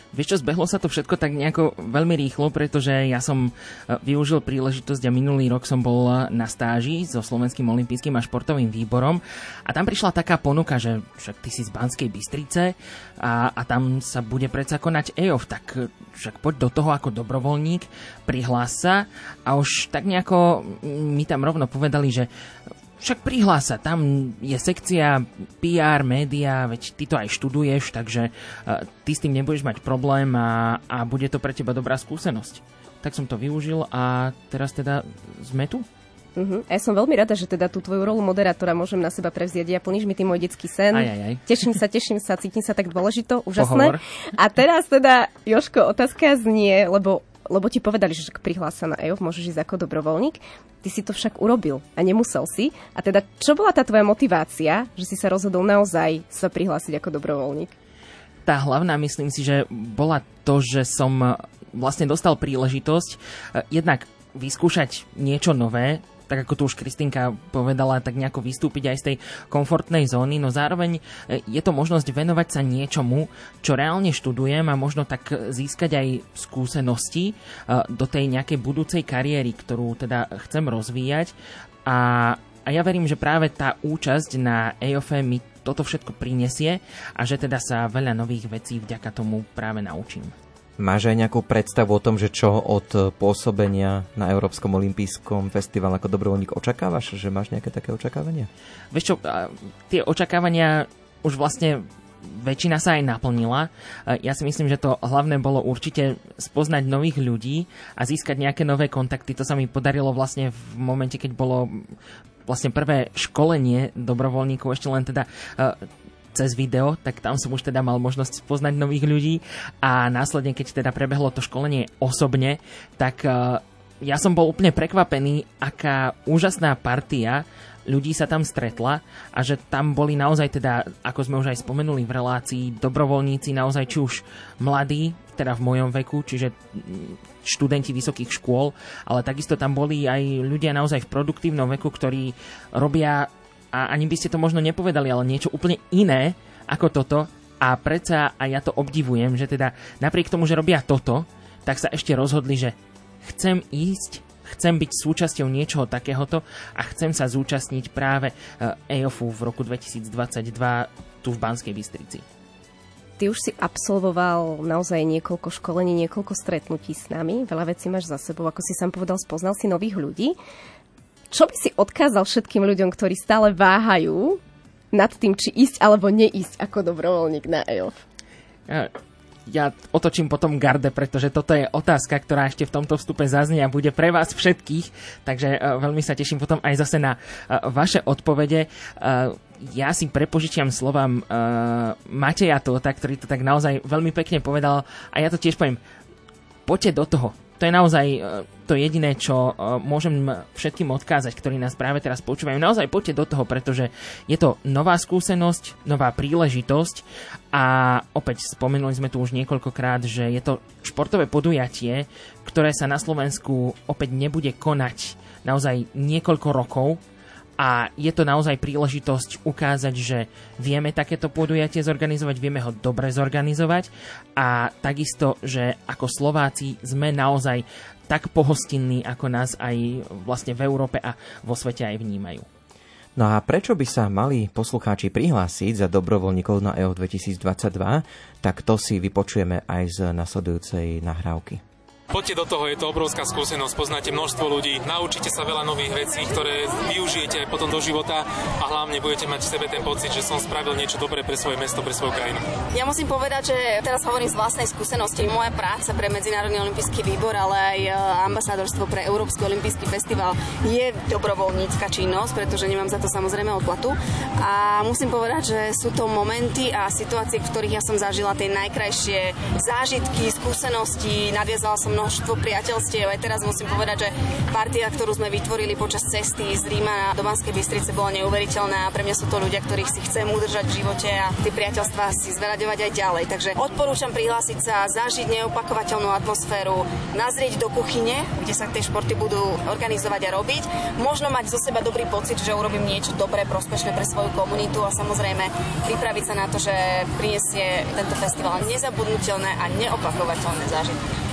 Vieš čo, zbehlo sa to všetko tak nejako veľmi rýchlo, pretože ja som e, využil príležitosť a minulý rok som bol na stáži so Slovenským olympijským a športovým výborom a tam prišla taká ponuka, že však ty si z Banskej Bystrice a, a tam sa bude predsa konať EOF, tak však poď do toho ako dobrovoľník, prihlás sa a už tak nejako mi tam rovno povedali, že však prihlás sa, tam je sekcia PR, média, veď ty to aj študuješ, takže uh, ty s tým nebudeš mať problém a, a bude to pre teba dobrá skúsenosť. Tak som to využil a teraz teda sme tu. Uh-huh. Ja som veľmi rada, že teda tú tvoju rolu moderátora môžem na seba prevziať. Ja plníš mi tým môj detský sen. Aj, aj, aj. Teším sa, teším sa, cítim sa tak dôležito, úžasné. Pohovor. A teraz teda, Joško, otázka znie, lebo lebo ti povedali, že prihlás sa na EOF, môžeš ísť ako dobrovoľník. Ty si to však urobil a nemusel si. A teda, čo bola tá tvoja motivácia, že si sa rozhodol naozaj sa prihlásiť ako dobrovoľník? Tá hlavná, myslím si, že bola to, že som eh, vlastne dostal príležitosť eh, jednak vyskúšať niečo nové, tak ako tu už Kristinka povedala, tak nejako vystúpiť aj z tej komfortnej zóny, no zároveň e, je to možnosť venovať sa niečomu, čo reálne študujem a možno tak získať aj skúsenosti e, do tej nejakej budúcej kariéry, ktorú teda chcem rozvíjať a, a ja verím, že práve tá účasť na EOFE mi toto všetko prinesie a že teda sa veľa nových vecí vďaka tomu práve naučím. Máš aj nejakú predstavu o tom, že čo od pôsobenia na Európskom olympijskom festivale ako dobrovoľník očakávaš? Že máš nejaké také očakávania? Vieš čo, tie očakávania už vlastne väčšina sa aj naplnila. Ja si myslím, že to hlavné bolo určite spoznať nových ľudí a získať nejaké nové kontakty. To sa mi podarilo vlastne v momente, keď bolo vlastne prvé školenie dobrovoľníkov, ešte len teda cez video, tak tam som už teda mal možnosť spoznať nových ľudí. A následne, keď teda prebehlo to školenie osobne, tak uh, ja som bol úplne prekvapený, aká úžasná partia ľudí sa tam stretla a že tam boli naozaj teda, ako sme už aj spomenuli v relácii, dobrovoľníci naozaj či už mladí, teda v mojom veku, čiže študenti vysokých škôl, ale takisto tam boli aj ľudia naozaj v produktívnom veku, ktorí robia a ani by ste to možno nepovedali, ale niečo úplne iné ako toto a predsa aj ja to obdivujem, že teda napriek tomu, že robia toto, tak sa ešte rozhodli, že chcem ísť, chcem byť súčasťou niečoho takéhoto a chcem sa zúčastniť práve EOFu v roku 2022 tu v Banskej Bystrici. Ty už si absolvoval naozaj niekoľko školení, niekoľko stretnutí s nami, veľa vecí máš za sebou, ako si sám povedal, spoznal si nových ľudí. Čo by si odkázal všetkým ľuďom, ktorí stále váhajú nad tým, či ísť alebo neísť ako dobrovoľník na EOF? Ja, ja otočím potom garde, pretože toto je otázka, ktorá ešte v tomto vstupe zaznie a bude pre vás všetkých, takže uh, veľmi sa teším potom aj zase na uh, vaše odpovede. Ja si prepožičiam slovám uh, Mateja Tota, ktorý to tak naozaj veľmi pekne povedal a ja to tiež poviem. Poďte do toho to je naozaj e, to jediné, čo e, môžem všetkým odkázať, ktorí nás práve teraz počúvajú. Naozaj poďte do toho, pretože je to nová skúsenosť, nová príležitosť a opäť spomenuli sme tu už niekoľkokrát, že je to športové podujatie, ktoré sa na Slovensku opäť nebude konať naozaj niekoľko rokov, a je to naozaj príležitosť ukázať, že vieme takéto podujatie zorganizovať, vieme ho dobre zorganizovať a takisto, že ako Slováci sme naozaj tak pohostinní, ako nás aj vlastne v Európe a vo svete aj vnímajú. No a prečo by sa mali poslucháči prihlásiť za dobrovoľníkov na EO 2022, tak to si vypočujeme aj z nasledujúcej nahrávky. Poďte do toho, je to obrovská skúsenosť, poznáte množstvo ľudí, naučíte sa veľa nových vecí, ktoré využijete aj potom do života a hlavne budete mať v sebe ten pocit, že som spravil niečo dobré pre svoje mesto, pre svoju krajinu. Ja musím povedať, že teraz hovorím z vlastnej skúsenosti. Moja práca pre Medzinárodný olimpijský výbor, ale aj e, ambasádorstvo pre Európsky olimpijský festival je dobrovoľnícka činnosť, pretože nemám za to samozrejme odplatu. A musím povedať, že sú to momenty a situácie, v ktorých ja som zažila tie najkrajšie zážitky, skúsenosti, nadviazala som množstvo priateľstiev. Aj teraz musím povedať, že partia, ktorú sme vytvorili počas cesty z Ríma do Banskej Bystrice bola neuveriteľná a pre mňa sú to ľudia, ktorých si chcem udržať v živote a tie priateľstvá si zveraďovať aj ďalej. Takže odporúčam prihlásiť sa, zažiť neopakovateľnú atmosféru, nazrieť do kuchyne, kde sa tie športy budú organizovať a robiť. Možno mať zo seba dobrý pocit, že urobím niečo dobré, prospešné pre svoju komunitu a samozrejme pripraviť sa na to, že prinesie tento festival nezabudnutelné a neopakovateľné zážitky.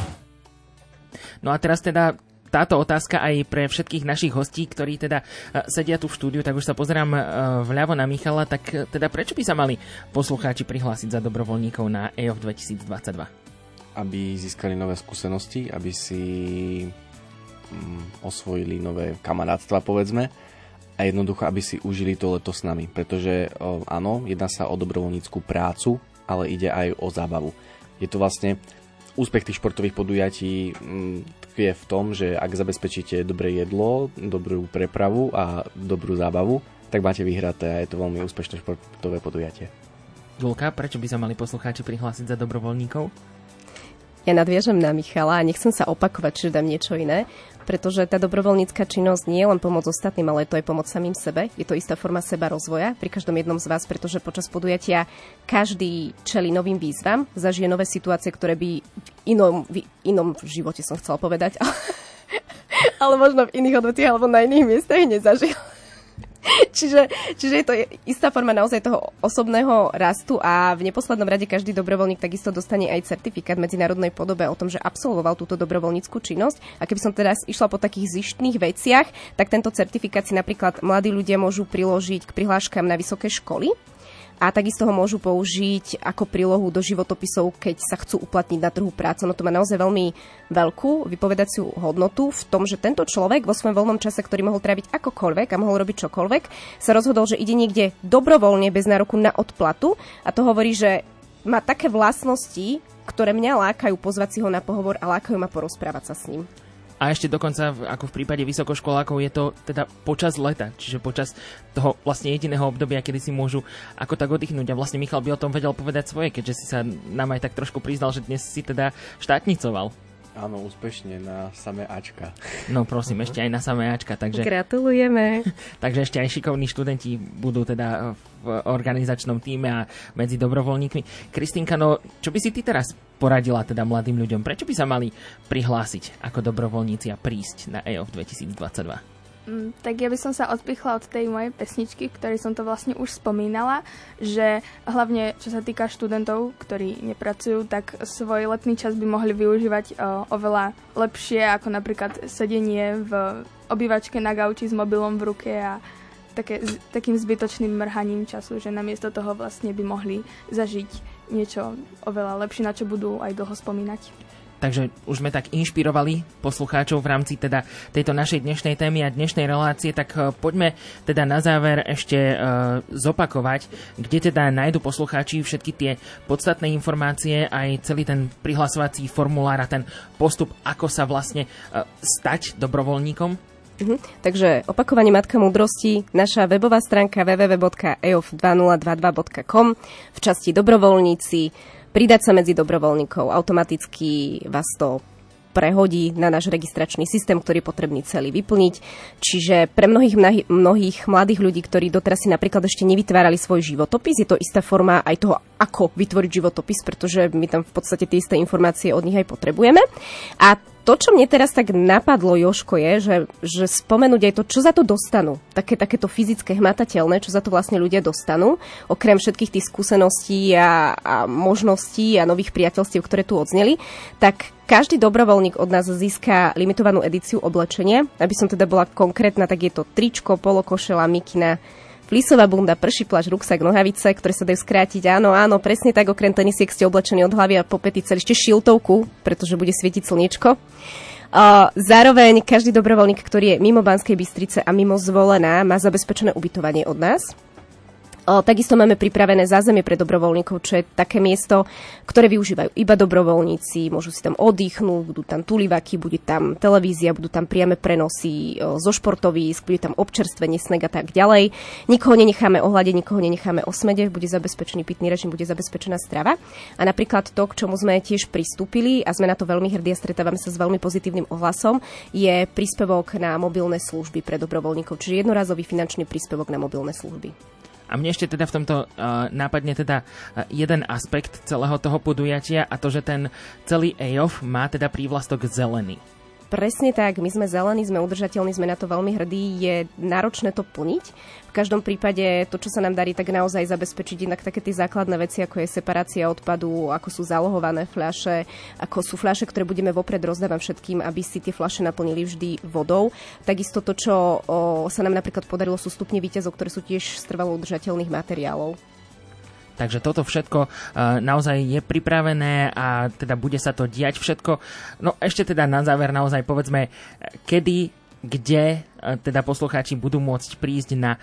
No a teraz teda táto otázka aj pre všetkých našich hostí, ktorí teda e, sedia tu v štúdiu, tak už sa pozerám e, vľavo na Michala, tak e, teda prečo by sa mali poslucháči prihlásiť za dobrovoľníkov na EOF 2022? Aby získali nové skúsenosti, aby si mm, osvojili nové kamarátstva, povedzme, a jednoducho, aby si užili to leto s nami, pretože áno, jedná sa o dobrovoľníckú prácu, ale ide aj o zábavu. Je to vlastne úspech tých športových podujatí mm, tkvie v tom, že ak zabezpečíte dobré jedlo, dobrú prepravu a dobrú zábavu, tak máte vyhraté a je to veľmi úspešné športové podujatie. Julka, prečo by sa mali poslucháči prihlásiť za dobrovoľníkov? Ja nadviažem na Michala a nechcem sa opakovať, či dám niečo iné, pretože tá dobrovoľnícka činnosť nie je len pomoc ostatným, ale je to aj pomoc samým sebe. Je to istá forma seba rozvoja pri každom jednom z vás, pretože počas podujatia každý čeli novým výzvam, zažije nové situácie, ktoré by v inom, v inom živote som chcela povedať, ale možno v iných odvetiach alebo na iných miestach nezažil. čiže, čiže je to istá forma naozaj toho osobného rastu a v neposlednom rade každý dobrovoľník takisto dostane aj certifikát v medzinárodnej podobe o tom, že absolvoval túto dobrovoľníckú činnosť. A keby som teraz išla po takých zištných veciach, tak tento certifikát si napríklad mladí ľudia môžu priložiť k prihláškam na vysoké školy a takisto ho môžu použiť ako prílohu do životopisov, keď sa chcú uplatniť na trhu práce. No to má naozaj veľmi veľkú vypovedaciu hodnotu v tom, že tento človek vo svojom voľnom čase, ktorý mohol tráviť akokoľvek a mohol robiť čokoľvek, sa rozhodol, že ide niekde dobrovoľne bez nároku na odplatu a to hovorí, že má také vlastnosti, ktoré mňa lákajú pozvať si ho na pohovor a lákajú ma porozprávať sa s ním. A ešte dokonca, ako v prípade vysokoškolákov, je to teda počas leta, čiže počas toho vlastne jediného obdobia, kedy si môžu ako tak oddychnúť. A vlastne Michal by o tom vedel povedať svoje, keďže si sa nám aj tak trošku priznal, že dnes si teda štátnicoval. Áno, úspešne na samé Ačka. No prosím, ešte aj na samé Ačka. Takže, Gratulujeme. takže ešte aj šikovní študenti budú teda v organizačnom týme a medzi dobrovoľníkmi. Kristinka, no čo by si ty teraz poradila teda mladým ľuďom? Prečo by sa mali prihlásiť ako dobrovoľníci a prísť na EOF 2022? Mm, tak ja by som sa odpichla od tej mojej pesničky, ktorej som to vlastne už spomínala, že hlavne čo sa týka študentov, ktorí nepracujú, tak svoj letný čas by mohli využívať o, oveľa lepšie, ako napríklad sedenie v obývačke na gauči s mobilom v ruke a také, takým zbytočným mrhaním času, že namiesto toho vlastne by mohli zažiť niečo oveľa lepšie, na čo budú aj dlho spomínať. Takže už sme tak inšpirovali poslucháčov v rámci teda tejto našej dnešnej témy a dnešnej relácie, tak uh, poďme teda na záver ešte uh, zopakovať, kde teda nájdu poslucháči všetky tie podstatné informácie, aj celý ten prihlasovací formulár a ten postup, ako sa vlastne uh, stať dobrovoľníkom. Uh-huh. Takže opakovanie Matka múdrosti, naša webová stránka www.eof2022.com v časti dobrovoľníci pridať sa medzi dobrovoľníkov. Automaticky vás to prehodí na náš registračný systém, ktorý je potrebný celý vyplniť. Čiže pre mnohých, mnohých, mladých ľudí, ktorí doteraz si napríklad ešte nevytvárali svoj životopis, je to istá forma aj toho, ako vytvoriť životopis, pretože my tam v podstate tie isté informácie od nich aj potrebujeme. A to, čo mne teraz tak napadlo, Joško, je, že, že spomenúť aj to, čo za to dostanú. Také, takéto fyzické, hmatateľné, čo za to vlastne ľudia dostanú. Okrem všetkých tých skúseností a, a možností a nových priateľstiev, ktoré tu odzneli, tak každý dobrovoľník od nás získa limitovanú edíciu oblečenia. Aby som teda bola konkrétna, tak je to tričko, polokošela, mikina, Flisová bunda, prší pláž, ruksak, nohavice, ktoré sa dajú skrátiť. Áno, áno, presne tak, okrem tenisiek ste oblečení od hlavy a po pety celý ešte šiltovku, pretože bude svietiť slniečko. Uh, zároveň každý dobrovoľník, ktorý je mimo Banskej Bystrice a mimo zvolená, má zabezpečené ubytovanie od nás. O, takisto máme pripravené zázemie pre dobrovoľníkov, čo je také miesto, ktoré využívajú iba dobrovoľníci, môžu si tam oddychnúť, budú tam tulivaky, bude tam televízia, budú tam priame prenosy o, zo športovísk, bude tam občerstvenie, sneg a tak ďalej. Nikoho nenecháme ohľade, nikoho nenecháme osmede, bude zabezpečený pitný režim, bude zabezpečená strava. A napríklad to, k čomu sme tiež pristúpili a sme na to veľmi hrdí a stretávame sa s veľmi pozitívnym ohlasom, je príspevok na mobilné služby pre dobrovoľníkov, čiže jednorazový finančný príspevok na mobilné služby. A mne ešte teda v tomto uh, nápadne teda uh, jeden aspekt celého toho podujatia a to, že ten celý EOF má teda prívlastok zelený. Presne tak, my sme zelení, sme udržateľní, sme na to veľmi hrdí, je náročné to plniť. Každom prípade to, čo sa nám darí, tak naozaj zabezpečiť inak také tie základné veci, ako je separácia odpadu, ako sú zalohované fľaše, ako sú fľaše, ktoré budeme vopred rozdávať všetkým, aby si tie fľaše naplnili vždy vodou. Takisto to, čo o, sa nám napríklad podarilo, sú stupne výťazov, ktoré sú tiež z trvalo udržateľných materiálov. Takže toto všetko uh, naozaj je pripravené a teda bude sa to diať všetko. No ešte teda na záver naozaj povedzme, kedy kde e, teda poslucháči budú môcť prísť na e,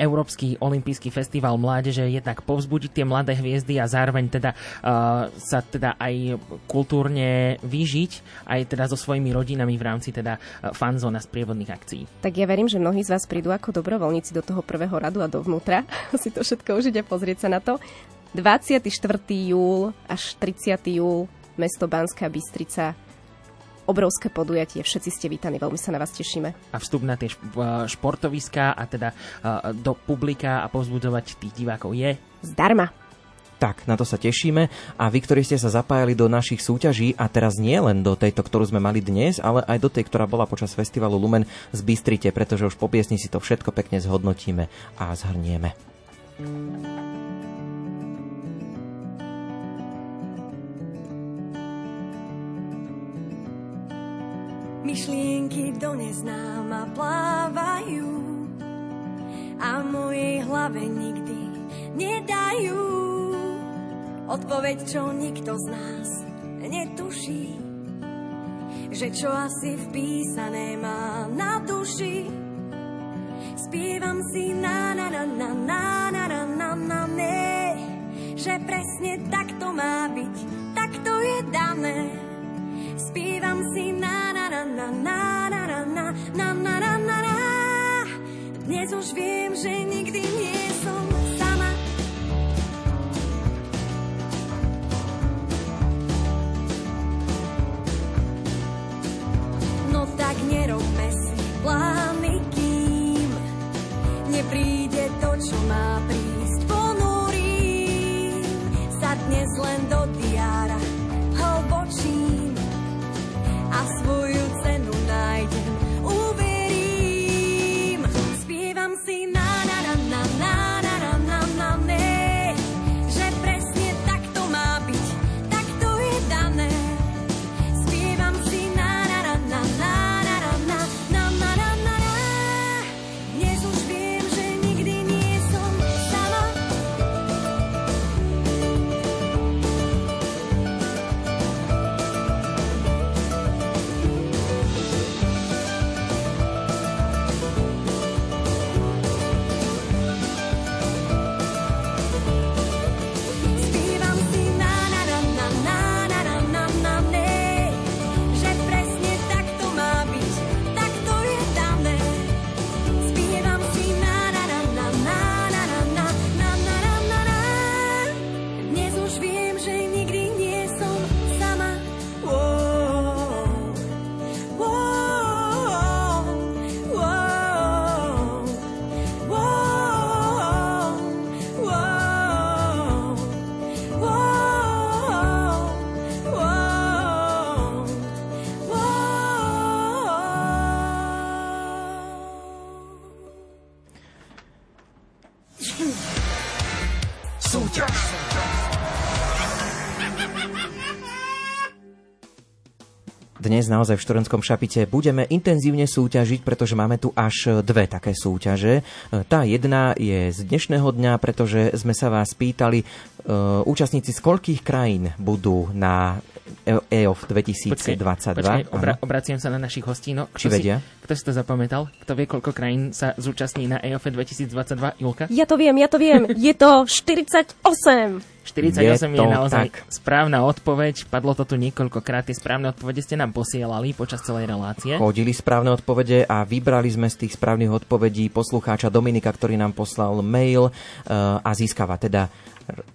Európsky olimpijský festival mládeže, jednak povzbudiť tie mladé hviezdy a zároveň teda uh, sa teda aj kultúrne vyžiť aj teda so svojimi rodinami v rámci teda fanzóna z prievodných akcií. Tak ja verím, že mnohí z vás prídu ako dobrovoľníci do toho prvého radu a dovnútra si to všetko užiť a pozrieť sa na to. 24. júl až 30. júl mesto Banská Bystrica obrovské podujatie. Všetci ste vítaní, veľmi sa na vás tešíme. A vstup na tie športoviská a teda do publika a povzbudzovať tých divákov je? Zdarma. Tak, na to sa tešíme. A vy, ktorí ste sa zapájali do našich súťaží, a teraz nie len do tejto, ktorú sme mali dnes, ale aj do tej, ktorá bola počas festivalu Lumen, zbystrite, pretože už po piesni si to všetko pekne zhodnotíme a zhrnieme. Myšlienky do neznáma plávajú a mojej hlave nikdy nedajú odpoveď, čo nikto z nás netuší. Že čo asi vpísané má na duši. Spievam si na na na na na na na na na ne, že presne tak to má byť, tak to je dané. Spievam si na na na na na na na na na na Dnes už viem, že nikdy nie som Dnes naozaj v Štorenskom šapite budeme intenzívne súťažiť, pretože máme tu až dve také súťaže. Tá jedna je z dnešného dňa, pretože sme sa vás pýtali, e, účastníci z koľkých krajín budú na EOF 2022. Počkej, počkej obra- obraciam sa na našich hostí. No, Či vedia? Si, kto si to zapamätal? Kto vie, koľko krajín sa zúčastní na EOF 2022? Julka? Ja to viem, ja to viem. Je to 48. 48 je, je naozaj tak. správna odpoveď. Padlo to tu niekoľkokrát. Tie správne odpovede ste nám posielali počas celej relácie. Chodili správne odpovede a vybrali sme z tých správnych odpovedí poslucháča Dominika, ktorý nám poslal mail uh, a získava teda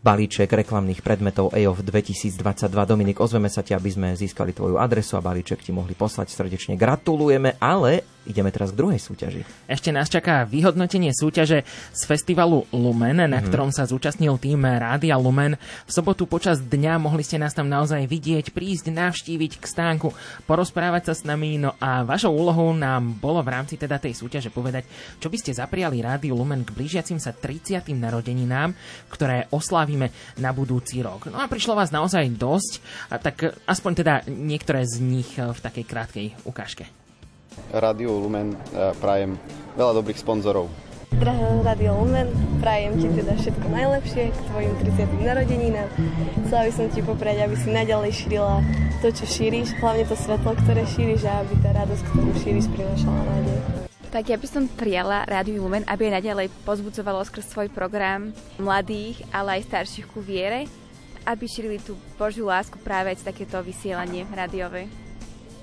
balíček reklamných predmetov EOF 2022. Dominik, ozveme sa ti, aby sme získali tvoju adresu a balíček ti mohli poslať. Srdečne gratulujeme, ale ideme teraz k druhej súťaži. Ešte nás čaká vyhodnotenie súťaže z festivalu Lumen, na mm. ktorom sa zúčastnil tým Rádia Lumen. V sobotu počas dňa mohli ste nás tam naozaj vidieť, prísť, navštíviť k stánku, porozprávať sa s nami. No a vašou úlohou nám bolo v rámci teda tej súťaže povedať, čo by ste zapriali Rádiu Lumen k blížiacim sa 30. narodeninám, ktoré oslávime na budúci rok. No a prišlo vás naozaj dosť, tak aspoň teda niektoré z nich v takej krátkej ukážke. Rádiu Lumen prajem veľa dobrých sponzorov. Drahé Radio Lumen, prajem ti teda všetko najlepšie k tvojim 30. narodeninám. Chcela by som ti popriať, aby si naďalej šírila to, čo šíriš, hlavne to svetlo, ktoré šíriš a aby tá radosť, ktorú šíriš, prinášala nádej. Tak ja by som prijala Rádiu Lumen, aby aj naďalej pozbudzovalo skrz svoj program mladých, ale aj starších ku viere, aby šírili tú Božiu lásku práve z takéto vysielanie rádiové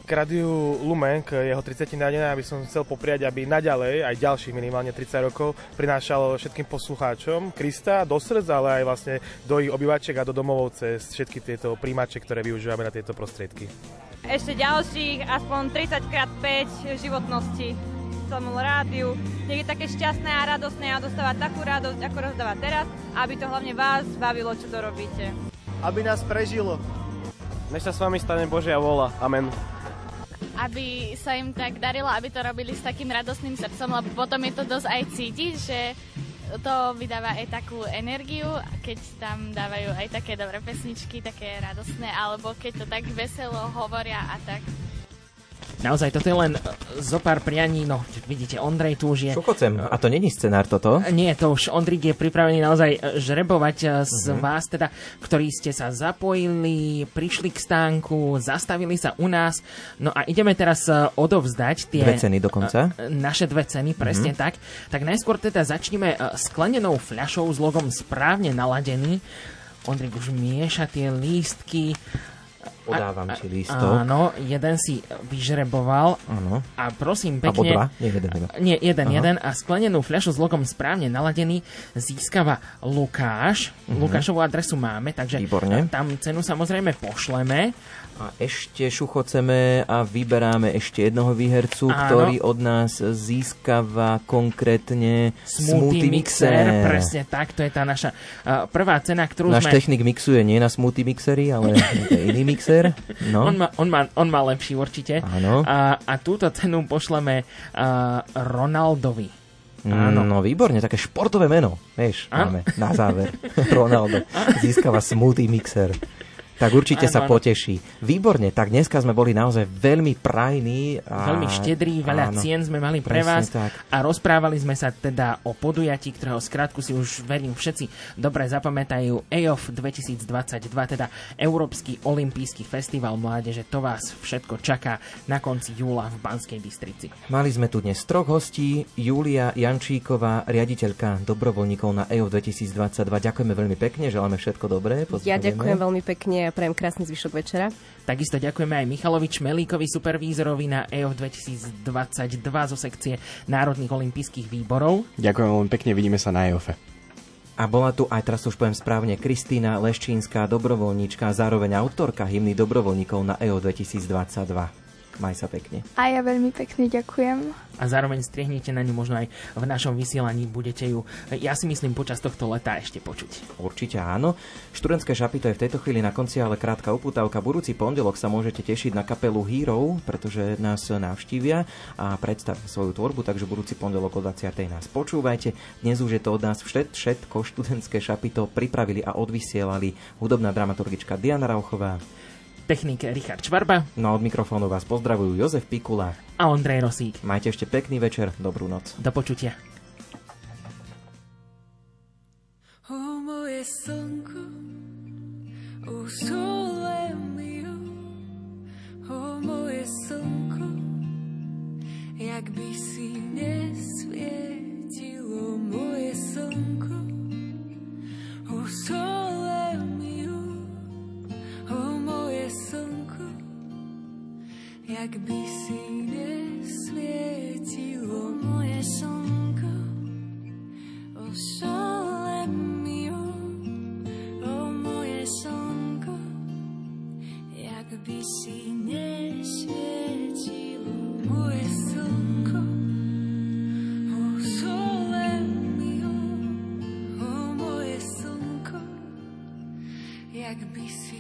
k Radiu Lumen, k jeho 30. narodenám, aby som chcel popriať, aby naďalej, aj ďalších minimálne 30 rokov, prinášalo všetkým poslucháčom Krista do srdc, ale aj vlastne do ich obyvačiek a do domovov cez všetky tieto príjimače, ktoré využívame na tieto prostriedky. Ešte ďalších, aspoň 30x5 životnosti celom rádiu. Nech je také šťastné a radostné a dostávať takú radosť, ako rozdáva teraz, aby to hlavne vás bavilo, čo to robíte. Aby nás prežilo. Nech sa s vami stane Božia vola. Amen aby sa im tak darilo, aby to robili s takým radostným srdcom, lebo potom je to dosť aj cítiť, že to vydáva aj takú energiu, keď tam dávajú aj také dobré pesničky, také radostné, alebo keď to tak veselo hovoria a tak. Naozaj, toto je len e, zo pár prianí, no vidíte, Ondrej tu už je... Chcem? A to není scenár toto? Nie, to už Ondrik je pripravený naozaj e, žrebovať e, z uh-huh. vás, teda, ktorí ste sa zapojili, prišli k stánku, zastavili sa u nás. No a ideme teraz odovzdať tie... Dve ceny dokonca? Naše dve ceny, presne uh-huh. tak. Tak najskôr teda začneme sklenenou fľašou s logom správne naladený. Ondrik už mieša tie lístky Podávam ti lístok. Áno, jeden si vyžreboval. Áno. A prosím pekne... Abo dva? Nie, jeden. jeden. Nie, jeden, Aha. jeden. A sklenenú fľašu s logom správne naladený získava Lukáš. Uh-huh. Lukášovú adresu máme, takže Výborne. tam cenu samozrejme pošleme. A ešte šuchoceme a vyberáme ešte jednoho výhercu, Áno. ktorý od nás získava konkrétne Smoothie, Mixer. mixer. Presne tak, to je tá naša uh, prvá cena, ktorú Náš sme... technik mixuje nie na Smoothie Mixery, ale je iný mixer. No. On, má, on, má, on má lepší určite. Áno. A, a túto cenu pošleme uh, Ronaldovi. Áno. No výborne, také športové meno, vieš, máme na záver. Ronaldo získava smoothie mixer tak určite áno, sa poteší. Výborne, tak dneska sme boli naozaj veľmi prajní. A... Veľmi štedrí, veľa áno, cien sme mali pre vás tak. a rozprávali sme sa teda o podujatí, ktorého skrátku si už verím všetci dobre zapamätajú EOF 2022, teda Európsky olimpijský festival mládeže. To vás všetko čaká na konci júla v Banskej Bystrici. Mali sme tu dnes troch hostí, Julia Jančíková, riaditeľka dobrovoľníkov na EOF 2022. Ďakujeme veľmi pekne, želáme všetko dobré. Ja ďakujem veľmi pekne a prajem krásny zvyšok večera. Takisto ďakujeme aj Michalovi Čmelíkovi, supervízorovi na EOF 2022 zo sekcie Národných olympijských výborov. Ďakujem veľmi pekne, vidíme sa na EOFe. A bola tu aj, teraz už poviem správne, Kristýna Leščínska, dobrovoľníčka a zároveň autorka hymny dobrovoľníkov na EO 2022. Maj sa pekne. A ja veľmi pekne ďakujem. A zároveň striehnite na ňu možno aj v našom vysielaní, budete ju, ja si myslím, počas tohto leta ešte počuť. Určite áno. Študentské šapito je v tejto chvíli na konci, ale krátka uputávka. Budúci pondelok sa môžete tešiť na kapelu Hero, pretože nás navštívia a predstavia svoju tvorbu, takže budúci pondelok o 20. nás počúvajte. Dnes už je to od nás všet, všetko. Študentské šapito pripravili a odvysielali hudobná dramaturgička Diana Rauchová technik Richard Čvarba. No od mikrofónu vás pozdravujú Jozef Pikula a Ondrej Rosík. Majte ešte pekný večer, dobrú noc. Do počutia. O moje slnko, o sole mio, o moje slnko, jak by si nesvietilo moje slnko, o sole mio, o moje slnko, jak by si nesvietilo moje slnko, o sole mio, o moje slnko, jak by si nesvietilo moje slnko, o sole mio, o moje slnko, jak by si